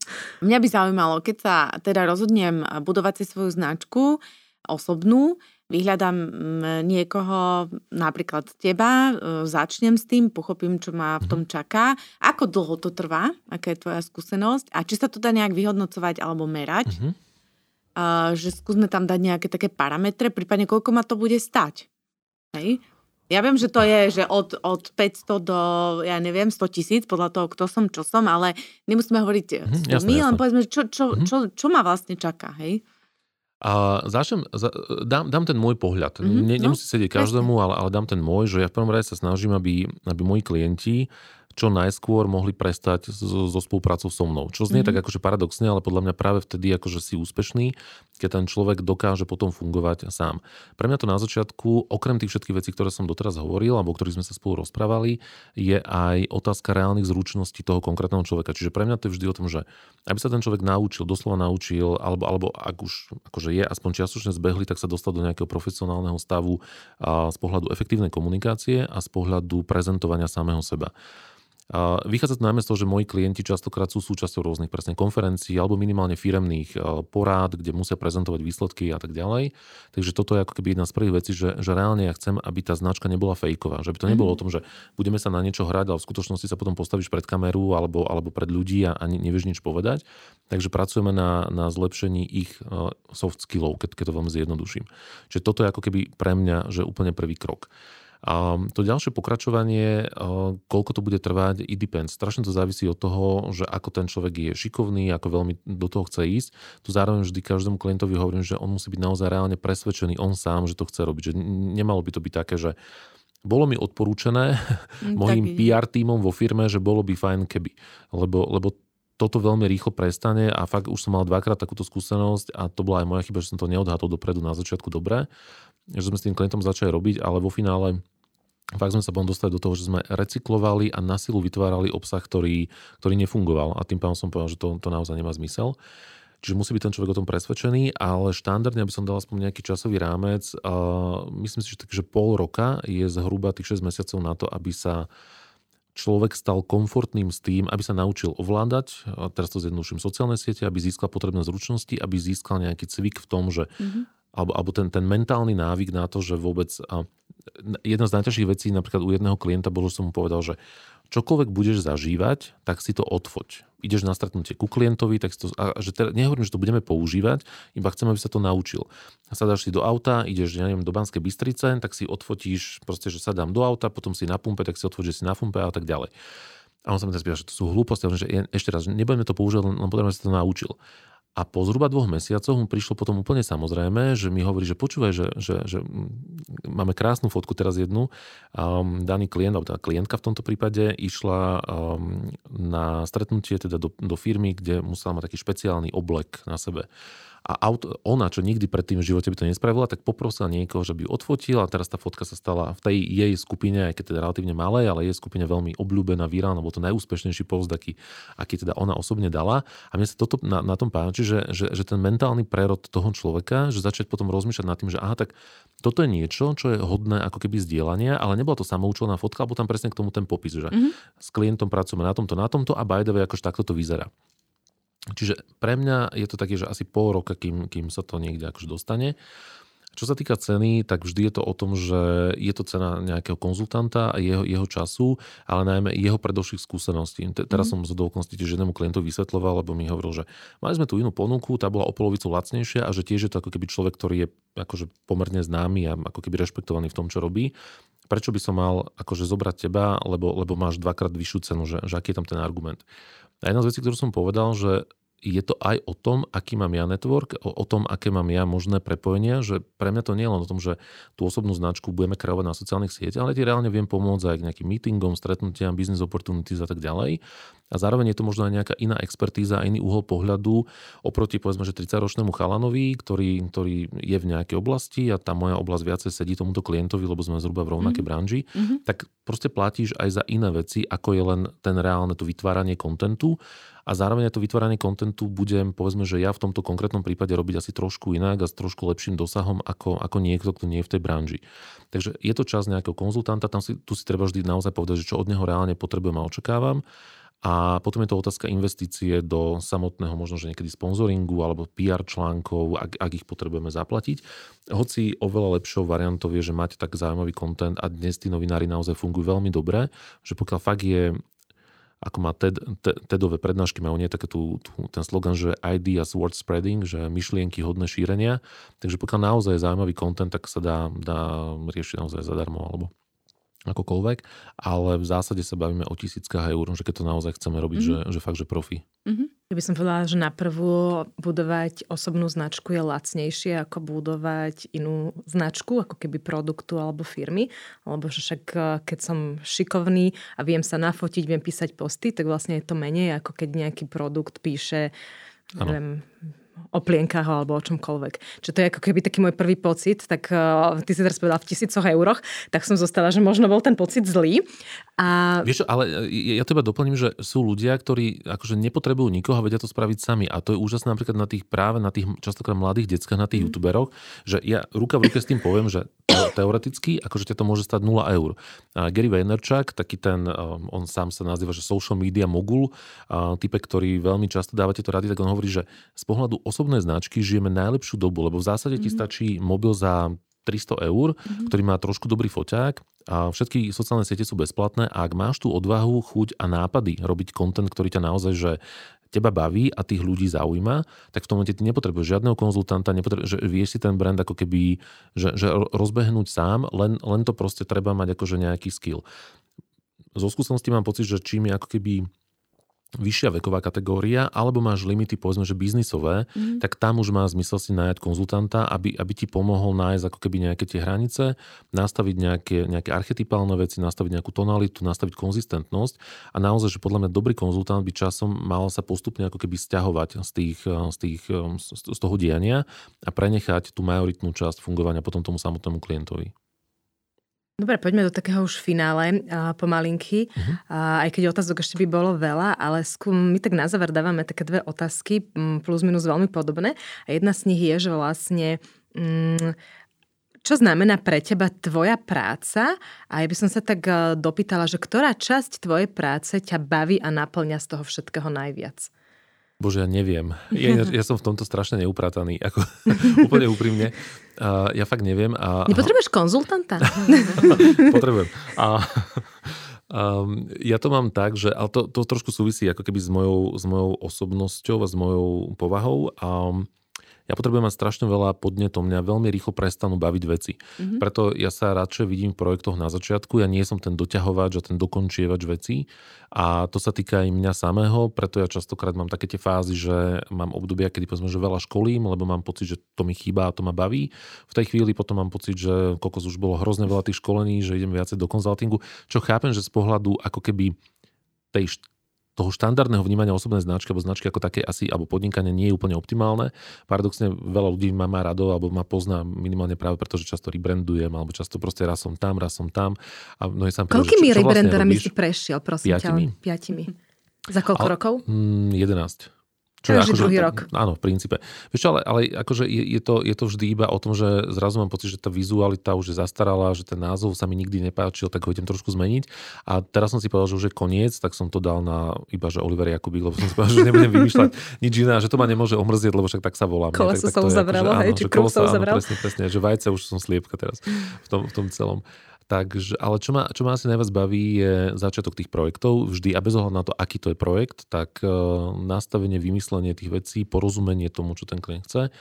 Mňa by zaujímalo, keď sa teda rozhodnem budovať si svoju značku, osobnú, vyhľadám mm, niekoho, napríklad teba, e, začnem s tým, pochopím, čo ma v tom mhm. čaká. Ako dlho to trvá? Aká je tvoja skúsenosť? A či sa to dá nejak vyhodnocovať alebo merať? Uh-huh. Uh, že skúsme tam dať nejaké také parametre, prípadne koľko ma to bude stať. Hej? Ja viem, že to je, že od, od 500 do, ja neviem, 100 tisíc, podľa toho, kto som, čo som, ale nemusíme hovoriť uh-huh, jasné, my, jasné. len povedzme, čo, čo, uh-huh. čo, čo ma vlastne čaká, hej? A začnem, dám, dám ten môj pohľad. Mm-hmm, ne, nemusí no, sedieť každému, ale, ale dám ten môj, že ja v prvom rade sa snažím, aby, aby moji klienti čo najskôr mohli prestať so, so spoluprácou so mnou. Čo znie mm-hmm. tak akože paradoxne, ale podľa mňa práve vtedy akože si úspešný, keď ten človek dokáže potom fungovať sám. Pre mňa to na začiatku, okrem tých všetkých vecí, ktoré som doteraz hovoril, alebo o ktorých sme sa spolu rozprávali, je aj otázka reálnych zručností toho konkrétneho človeka. Čiže pre mňa to je vždy o tom, že aby sa ten človek naučil, doslova naučil, alebo, alebo ak už akože je aspoň čiastočne zbehli, tak sa dostal do nejakého profesionálneho stavu a z pohľadu efektívnej komunikácie a z pohľadu prezentovania samého seba. Vychádza to najmä z toho, že moji klienti častokrát sú súčasťou rôznych presne konferencií alebo minimálne firemných porád, kde musia prezentovať výsledky a tak ďalej. Takže toto je ako keby jedna z prvých vecí, že, že reálne ja chcem, aby tá značka nebola fejková. Že by to nebolo mm. o tom, že budeme sa na niečo hrať, ale v skutočnosti sa potom postavíš pred kameru alebo, alebo pred ľudí a, a nevieš nič povedať. Takže pracujeme na, na zlepšení ich soft skillov, keď, keď to veľmi zjednoduším. Čiže toto je ako keby pre mňa, že úplne prvý krok. A to ďalšie pokračovanie, koľko to bude trvať, it depends. Strašne to závisí od toho, že ako ten človek je šikovný, ako veľmi do toho chce ísť. Tu zároveň vždy každému klientovi hovorím, že on musí byť naozaj reálne presvedčený on sám, že to chce robiť. Že nemalo by to byť také, že bolo mi odporúčené mm, mojim PR týmom vo firme, že bolo by fajn keby. Lebo, lebo toto veľmi rýchlo prestane a fakt už som mal dvakrát takúto skúsenosť a to bola aj moja chyba, že som to neodhadol dopredu na začiatku dobre, že sme s tým klientom začali robiť, ale vo finále fakt sme sa potom dostali do toho, že sme recyklovali a na silu vytvárali obsah, ktorý, ktorý nefungoval a tým pádom som povedal, že to, to naozaj nemá zmysel. Čiže musí byť ten človek o tom presvedčený, ale štandardne, aby som dal aspoň nejaký časový rámec, uh, myslím si, že, tak, že pol roka je zhruba tých 6 mesiacov na to, aby sa človek stal komfortným s tým, aby sa naučil ovládať, teraz to zjednoduším, sociálne siete, aby získal potrebné zručnosti, aby získal nejaký cvik v tom, že mm-hmm. Alebo, alebo ten, ten mentálny návyk na to, že vôbec jedna z najťažších vecí napríklad u jedného klienta bolo, že som mu povedal, že čokoľvek budeš zažívať, tak si to odfoť. Ideš na stretnutie ku klientovi, tak si to, a že teda, nehovorím, že to budeme používať, iba chcem, aby sa to naučil. Sadáš si do auta, ideš, ja neviem, do Banskej Bystrice, tak si odfotíš, proste, že sa dám do auta, potom si na pumpe, tak si odfotíš, že si na pumpe a tak ďalej. A on sa mi teraz pýta, že to sú hlúposti, že ešte raz, nebudeme to používať, len, len potrebujem, si to naučil. A po zhruba dvoch mesiacoch mu prišlo potom úplne samozrejme, že mi hovorí, že počúvaj, že, že, že máme krásnu fotku teraz jednu. Um, daný klient, alebo tá klientka v tomto prípade, išla um, na stretnutie teda do, do firmy, kde musela mať taký špeciálny oblek na sebe. A auto, ona, čo nikdy predtým v živote by to nespravila, tak poprosila niekoho, že by ju odfotil a teraz tá fotka sa stala v tej jej skupine, aj keď teda relatívne malé, ale jej skupine veľmi obľúbená, virálna, bol to najúspešnejší post, aký, aký teda ona osobne dala. A mne sa toto na, na tom páči, že, že, že ten mentálny prerod toho človeka, že začať potom rozmýšľať nad tým, že aha, tak toto je niečo, čo je hodné ako keby zdieľania, ale nebola to samoučelná fotka, alebo tam presne k tomu ten popis, že mm-hmm. s klientom pracujeme na tomto, na tomto a by the way, akože takto to vyzerá. Čiže pre mňa je to také, že asi pol roka, kým, kým sa to niekde akože dostane. Čo sa týka ceny, tak vždy je to o tom, že je to cena nejakého konzultanta a jeho, jeho času, ale najmä jeho predošlých skúseností. Te, teraz mm. som z okolností tiež jednému klientovi vysvetloval, lebo mi hovoril, že mali sme tu inú ponuku, tá bola o polovicu lacnejšia a že tiež je to ako keby človek, ktorý je akože pomerne známy a ako keby rešpektovaný v tom, čo robí. Prečo by som mal akože zobrať teba, lebo, lebo máš dvakrát vyššiu cenu, že, že aký je tam ten argument. A jedna z vecí, ktorú som povedal, že je to aj o tom, aký mám ja network, o, o tom, aké mám ja možné prepojenia, že pre mňa to nie je len o tom, že tú osobnú značku budeme kreovať na sociálnych sieťach, ale ti reálne viem pomôcť aj k nejakým meetingom, stretnutiam, business opportunities a tak ďalej. A zároveň je to možno aj nejaká iná expertíza, iný uhol pohľadu oproti povedzme, že 30-ročnému chalanovi, ktorý, ktorý je v nejakej oblasti a tá moja oblasť viacej sedí tomuto klientovi, lebo sme zhruba v rovnakej mm-hmm. branži, mm-hmm. tak proste platíš aj za iné veci, ako je len ten reálne to vytváranie kontentu a zároveň to vytváranie kontentu budem, povedzme, že ja v tomto konkrétnom prípade robiť asi trošku inak a s trošku lepším dosahom ako, ako niekto, kto nie je v tej branži. Takže je to čas nejakého konzultanta, tam si, tu si treba vždy naozaj povedať, že čo od neho reálne potrebujem a očakávam. A potom je to otázka investície do samotného možno, že niekedy sponzoringu alebo PR článkov, ak, ak ich potrebujeme zaplatiť. Hoci oveľa lepšou variantou je, že máte tak zaujímavý kontent a dnes tí novinári naozaj fungujú veľmi dobre, že pokiaľ fakt je ako má TED, TEDové prednášky, majú nie také tu, tu, ten slogan, že ideas worth spreading, že myšlienky hodné šírenia. Takže pokiaľ naozaj je zaujímavý content, tak sa dá, dá riešiť naozaj zadarmo alebo akokoľvek, ale v zásade sa bavíme o tisíckach eur, že keď to naozaj chceme robiť, mm-hmm. že, že fakt, že profi. Mm-hmm. Ja by som povedala, že naprvu budovať osobnú značku je lacnejšie ako budovať inú značku, ako keby produktu alebo firmy. Lebo že však eh, keď som šikovný a viem sa nafotiť, viem písať posty, tak vlastne je to menej ako keď nejaký produkt píše neviem, o plienkach alebo o čomkoľvek. Čo to je ako keby taký môj prvý pocit, tak uh, ty si teraz povedal v tisícoch euroch, tak som zostala, že možno bol ten pocit zlý. A... Vieš ale e, ja teba doplním, že sú ľudia, ktorí akože nepotrebujú nikoho vedia to spraviť sami. A to je úžasné napríklad na tých práve na tých častokrát mladých deckách, na tých mm. youtuberoch, že ja ruka v ruke s tým poviem, že teoreticky, akože ťa to môže stať 0 eur. A Gary Vaynerchuk, taký ten, um, on sám sa nazýva, že social media mogul, type, ktorý veľmi často dáva tieto rady, tak on hovorí, že z pohľadu osobnej značky žijeme najlepšiu dobu, lebo v zásade mm-hmm. ti mhm. stačí mobil za 300 eur, mm-hmm. ktorý má trošku dobrý foťák a všetky sociálne siete sú bezplatné a ak máš tú odvahu, chuť a nápady robiť kontent, ktorý ťa naozaj že teba baví a tých ľudí zaujíma, tak v tom momente ty nepotrebuješ žiadneho konzultanta, nepotrebuješ, že vieš si ten brand ako keby, že, že rozbehnúť sám, len, len to proste treba mať akože nejaký skill. Zo skúsenosti mám pocit, že čím je ako keby vyššia veková kategória, alebo máš limity, povedzme, že biznisové, mm. tak tam už má zmysel si nájať konzultanta, aby, aby ti pomohol nájsť ako keby nejaké tie hranice, nastaviť nejaké, nejaké archetypálne veci, nastaviť nejakú tonalitu, nastaviť konzistentnosť a naozaj, že podľa mňa dobrý konzultant by časom mal sa postupne ako keby stiahovať z, tých, z, tých, z toho diania a prenechať tú majoritnú časť fungovania potom tomu samotnému klientovi. Dobre, poďme do takého už finále uh, pomalinky. Uh-huh. Uh, aj keď otázok ešte by bolo veľa, ale skú, my tak na záver dávame také dve otázky, plus minus veľmi podobné. A jedna z nich je, že vlastne... Um, čo znamená pre teba tvoja práca? A ja by som sa tak dopýtala, že ktorá časť tvojej práce ťa baví a naplňa z toho všetkého najviac? Bože, ja neviem. Ja, ja som v tomto strašne neuprataný. Ako, úplne úprimne. Uh, ja fakt neviem. A, Nepotrebuješ konzultanta? Potrebujem. A, um, ja to mám tak, že, ale to, to trošku súvisí ako keby s mojou, s mojou osobnosťou a s mojou povahou. Um, ja potrebujem mať strašne veľa podnetov, mňa veľmi rýchlo prestanú baviť veci. Mm-hmm. Preto ja sa radšej vidím v projektoch na začiatku, ja nie som ten doťahovač a ten dokončievač veci a to sa týka aj mňa samého, preto ja častokrát mám také tie fázy, že mám obdobia, kedy povedzme, že veľa školím, lebo mám pocit, že to mi chýba a to ma baví. V tej chvíli potom mám pocit, že kokos už bolo hrozne veľa tých školení, že idem viacej do konzultingu, čo chápem, že z pohľadu ako keby tej toho štandardného vnímania osobnej značky alebo značky ako také asi, alebo podnikanie nie je úplne optimálne. Paradoxne veľa ľudí ma má rado alebo ma pozná minimálne práve preto, že často rebrandujem alebo často proste raz som tam, raz som tam. A mnohí sa Koľkými vlastne rebranderami si prešiel, prosím Piatimi? ťa? Piatimi. Za koľko a, rokov? Mm, 11. Čo Každý akože, druhý rok. Áno, v princípe. Vieš ale, ale akože je, je, to, je to vždy iba o tom, že zrazu mám pocit, že tá vizualita už je zastarala, že ten názov sa mi nikdy nepáčil, tak ho idem trošku zmeniť. A teraz som si povedal, že už je koniec, tak som to dal na iba, že Oliver Jakubík, lebo som si povedal, že nebudem vymýšľať nič iné, že to ma nemôže omrzieť, lebo však tak sa volám. Koleso sa uzavrelo, akože, hej, či kruh sa uzavral. Presne, presne, že vajce už som sliepka teraz v tom, v tom celom. Takže, ale čo ma, čo ma asi najviac baví je začiatok tých projektov. Vždy a bez ohľadu na to, aký to je projekt, tak uh, nastavenie, vymyslenie tých vecí, porozumenie tomu, čo ten klient chce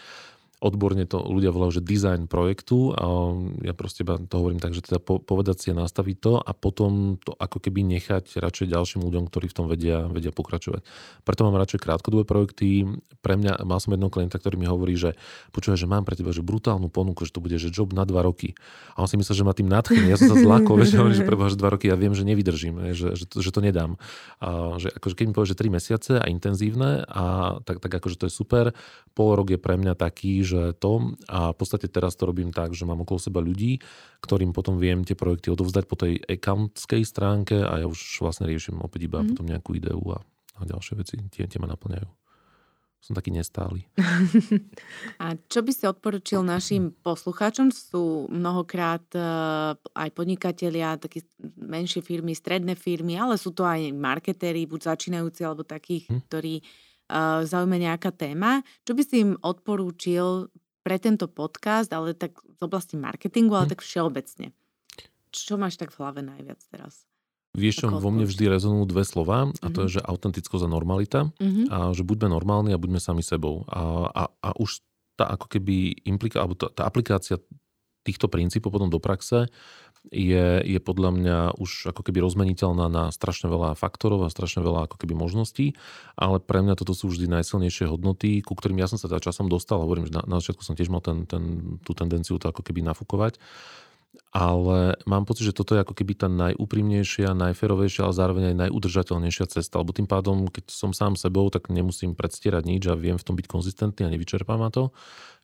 odborne to ľudia volajú, že design projektu a ja proste to hovorím tak, že teda povedať si a nastaviť to a potom to ako keby nechať radšej ďalším ľuďom, ktorí v tom vedia, vedia pokračovať. Preto mám radšej krátkodobé projekty. Pre mňa, mal som jedného klienta, ktorý mi hovorí, že počúvaj, že mám pre teba že brutálnu ponuku, že to bude že job na dva roky. A on si myslel, že ma tým nadchne. Ja som sa zlákol, že že preboha, že dva roky ja viem, že nevydržím, že, že, to, že to nedám. A že akože keď mi povie, že tri mesiace a intenzívne, a tak, tak akože to je super. Pol rok je pre mňa taký, že to a v podstate teraz to robím tak, že mám okolo seba ľudí, ktorým potom viem tie projekty odovzdať po tej accountskej stránke a ja už vlastne riešim opäť iba mm. potom nejakú ideu a, a ďalšie veci, tie, tie ma naplňajú. Som taký nestály. A čo by si odporučil našim poslucháčom? Sú mnohokrát uh, aj podnikatelia, také menšie firmy, stredné firmy, ale sú to aj marketéri, buď začínajúci, alebo takých, hm. ktorí zaujme nejaká téma. Čo by si im odporúčil pre tento podcast, ale tak z oblasti marketingu, ale hm. tak všeobecne. Čo máš tak v hlave najviac teraz? Vieš, čo vo mne vždy rezonujú dve slova a to je, mhm. že autentickosť a normalita mm-hmm. a že buďme normálni a buďme sami sebou. A, a, a už tá ako keby implika, alebo tá, tá aplikácia týchto princípov potom do praxe je, je podľa mňa už ako keby rozmeniteľná na strašne veľa faktorov a strašne veľa ako keby možností, ale pre mňa toto sú vždy najsilnejšie hodnoty, ku ktorým ja som sa teda časom dostal, hovorím, že na, na začiatku som tiež mal ten, ten, tú tendenciu to ako keby nafúkovať, ale mám pocit, že toto je ako keby tá najúprimnejšia, najferovejšia, ale zároveň aj najudržateľnejšia cesta, lebo tým pádom, keď som sám sebou, tak nemusím predstierať nič a viem v tom byť konzistentný a nevyčerpá ma to.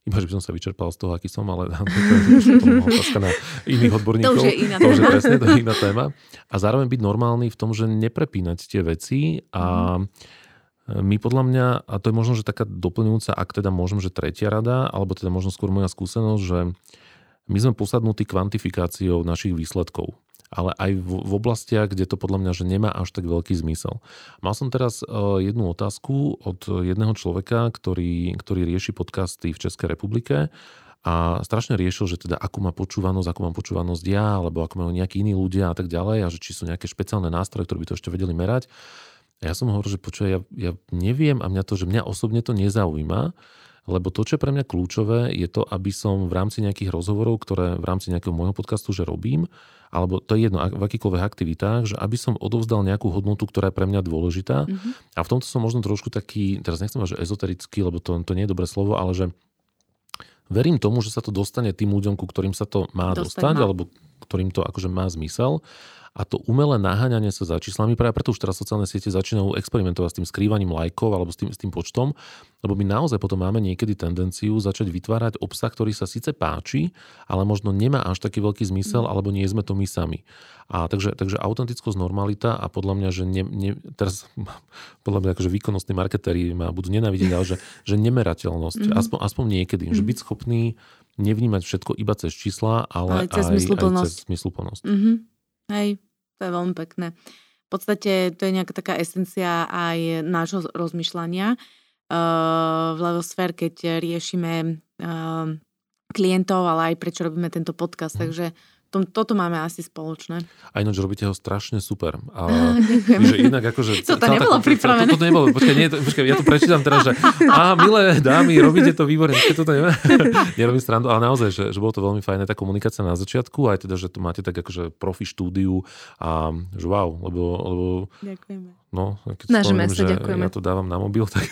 Iba, že by som sa vyčerpal z toho, aký som, ale to je otázka na iných odborníkov. To už je iná to, že presne, to je iná téma. A zároveň byť normálny v tom, že neprepínať tie veci a mm. my podľa mňa, a to je možno, že taká doplňujúca, ak teda možno, že tretia rada, alebo teda možno skôr moja skúsenosť, že my sme posadnutí kvantifikáciou našich výsledkov ale aj v, v oblastiach, kde to podľa mňa že nemá až tak veľký zmysel. Mal som teraz uh, jednu otázku od jedného človeka, ktorý, ktorý rieši podcasty v Českej republike a strašne riešil, že teda akú má počúvanosť, akú mám počúvanosť ja, alebo ako majú nejakí iní ľudia a tak ďalej a že či sú nejaké špeciálne nástroje, ktoré by to ešte vedeli merať. Ja som hovoril, že počuj, ja, ja neviem a mňa to, že mňa osobne to nezaujíma, lebo to, čo je pre mňa kľúčové, je to, aby som v rámci nejakých rozhovorov, ktoré v rámci nejakého môjho podcastu, že robím, alebo to je jedno, v akýkoľvek aktivitách, že aby som odovzdal nejakú hodnotu, ktorá je pre mňa dôležitá. Mm-hmm. A v tomto som možno trošku taký, teraz nechcem že ezoterický, lebo to, to nie je dobré slovo, ale že verím tomu, že sa to dostane tým ľuďom, ku ktorým sa to má Dostať dostať, má. alebo ktorým to akože má zmysel a to umelé naháňanie sa za číslami, práve preto už teraz sociálne siete začínajú experimentovať s tým skrývaním lajkov alebo s tým, s tým počtom, lebo my naozaj potom máme niekedy tendenciu začať vytvárať obsah, ktorý sa síce páči, ale možno nemá až taký veľký zmysel, mm. alebo nie sme to my sami. A takže, takže autentickosť, normalita a podľa mňa, že ne, ne, teraz podľa mňa akože výkonnostní marketéri ma budú nenávidieť, ale že, že nemerateľnosť, mm. aspoň, aspoň niekedy, mm. že byť schopný nevnímať všetko iba cez čísla, ale, ale cez aj, aj cez zmysluplnosť. Mm-hmm. Hej, to je veľmi pekné. V podstate to je nejaká taká esencia aj nášho rozmýšľania uh, v Levosfér, keď riešime uh, klientov, ale aj prečo robíme tento podcast. Mm. Takže tom, toto máme asi spoločné. A ináč robíte ho strašne super. A. Že inak akože, to, to nebolo tak, pripravené. To, to, nebolo. Počkaj, nie, to, počkaj, ja to prečítam teraz, že a milé dámy, robíte to výborne. Toto neviem. Nerobím strandu, ale naozaj, že, že bolo to veľmi fajné, tá komunikácia na začiatku, aj teda, že to máte tak akože profi štúdiu a že wow, lebo, lebo Ďakujeme No, keď Snažíme sa, že ďakujeme. ja to dávam na mobil, tak...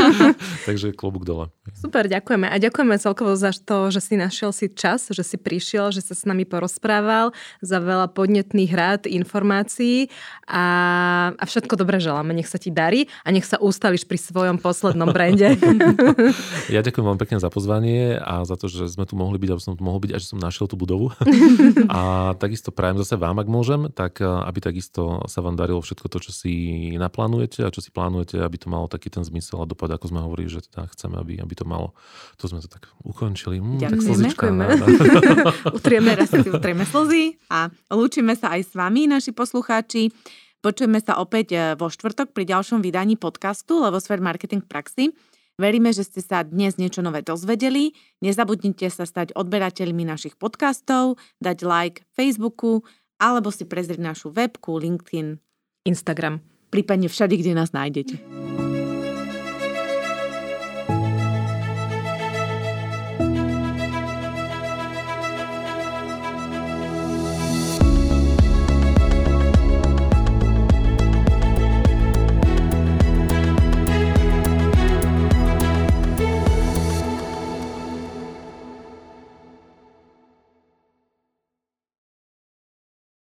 takže klobúk dole. Super, ďakujeme. A ďakujeme celkovo za to, že si našiel si čas, že si prišiel, že sa s nami porozprával, za veľa podnetných rád, informácií a, a všetko dobre želáme. Nech sa ti darí a nech sa ustališ pri svojom poslednom brande. ja ďakujem vám pekne za pozvanie a za to, že sme tu mohli byť, aby som tu mohol byť a že som našiel tú budovu. a takisto prajem zase vám, ak môžem, tak aby takisto sa vám darilo všetko to, čo si naplánujete a čo si plánujete, aby to malo taký ten zmysel a dopad, ako sme hovorili, že teda chceme, aby, aby to malo. To sme to tak ukončili. Mm, tak Ďakujeme. utrieme, raz si utrieme slzy a lúčime sa aj s vami, naši poslucháči. Počujeme sa opäť e, vo štvrtok pri ďalšom vydaní podcastu Levosfér Marketing v praxi. Veríme, že ste sa dnes niečo nové dozvedeli. Nezabudnite sa stať odberateľmi našich podcastov, dať like Facebooku alebo si prezrieť našu webku, LinkedIn, Instagram prípadne všade, kde nás nájdete.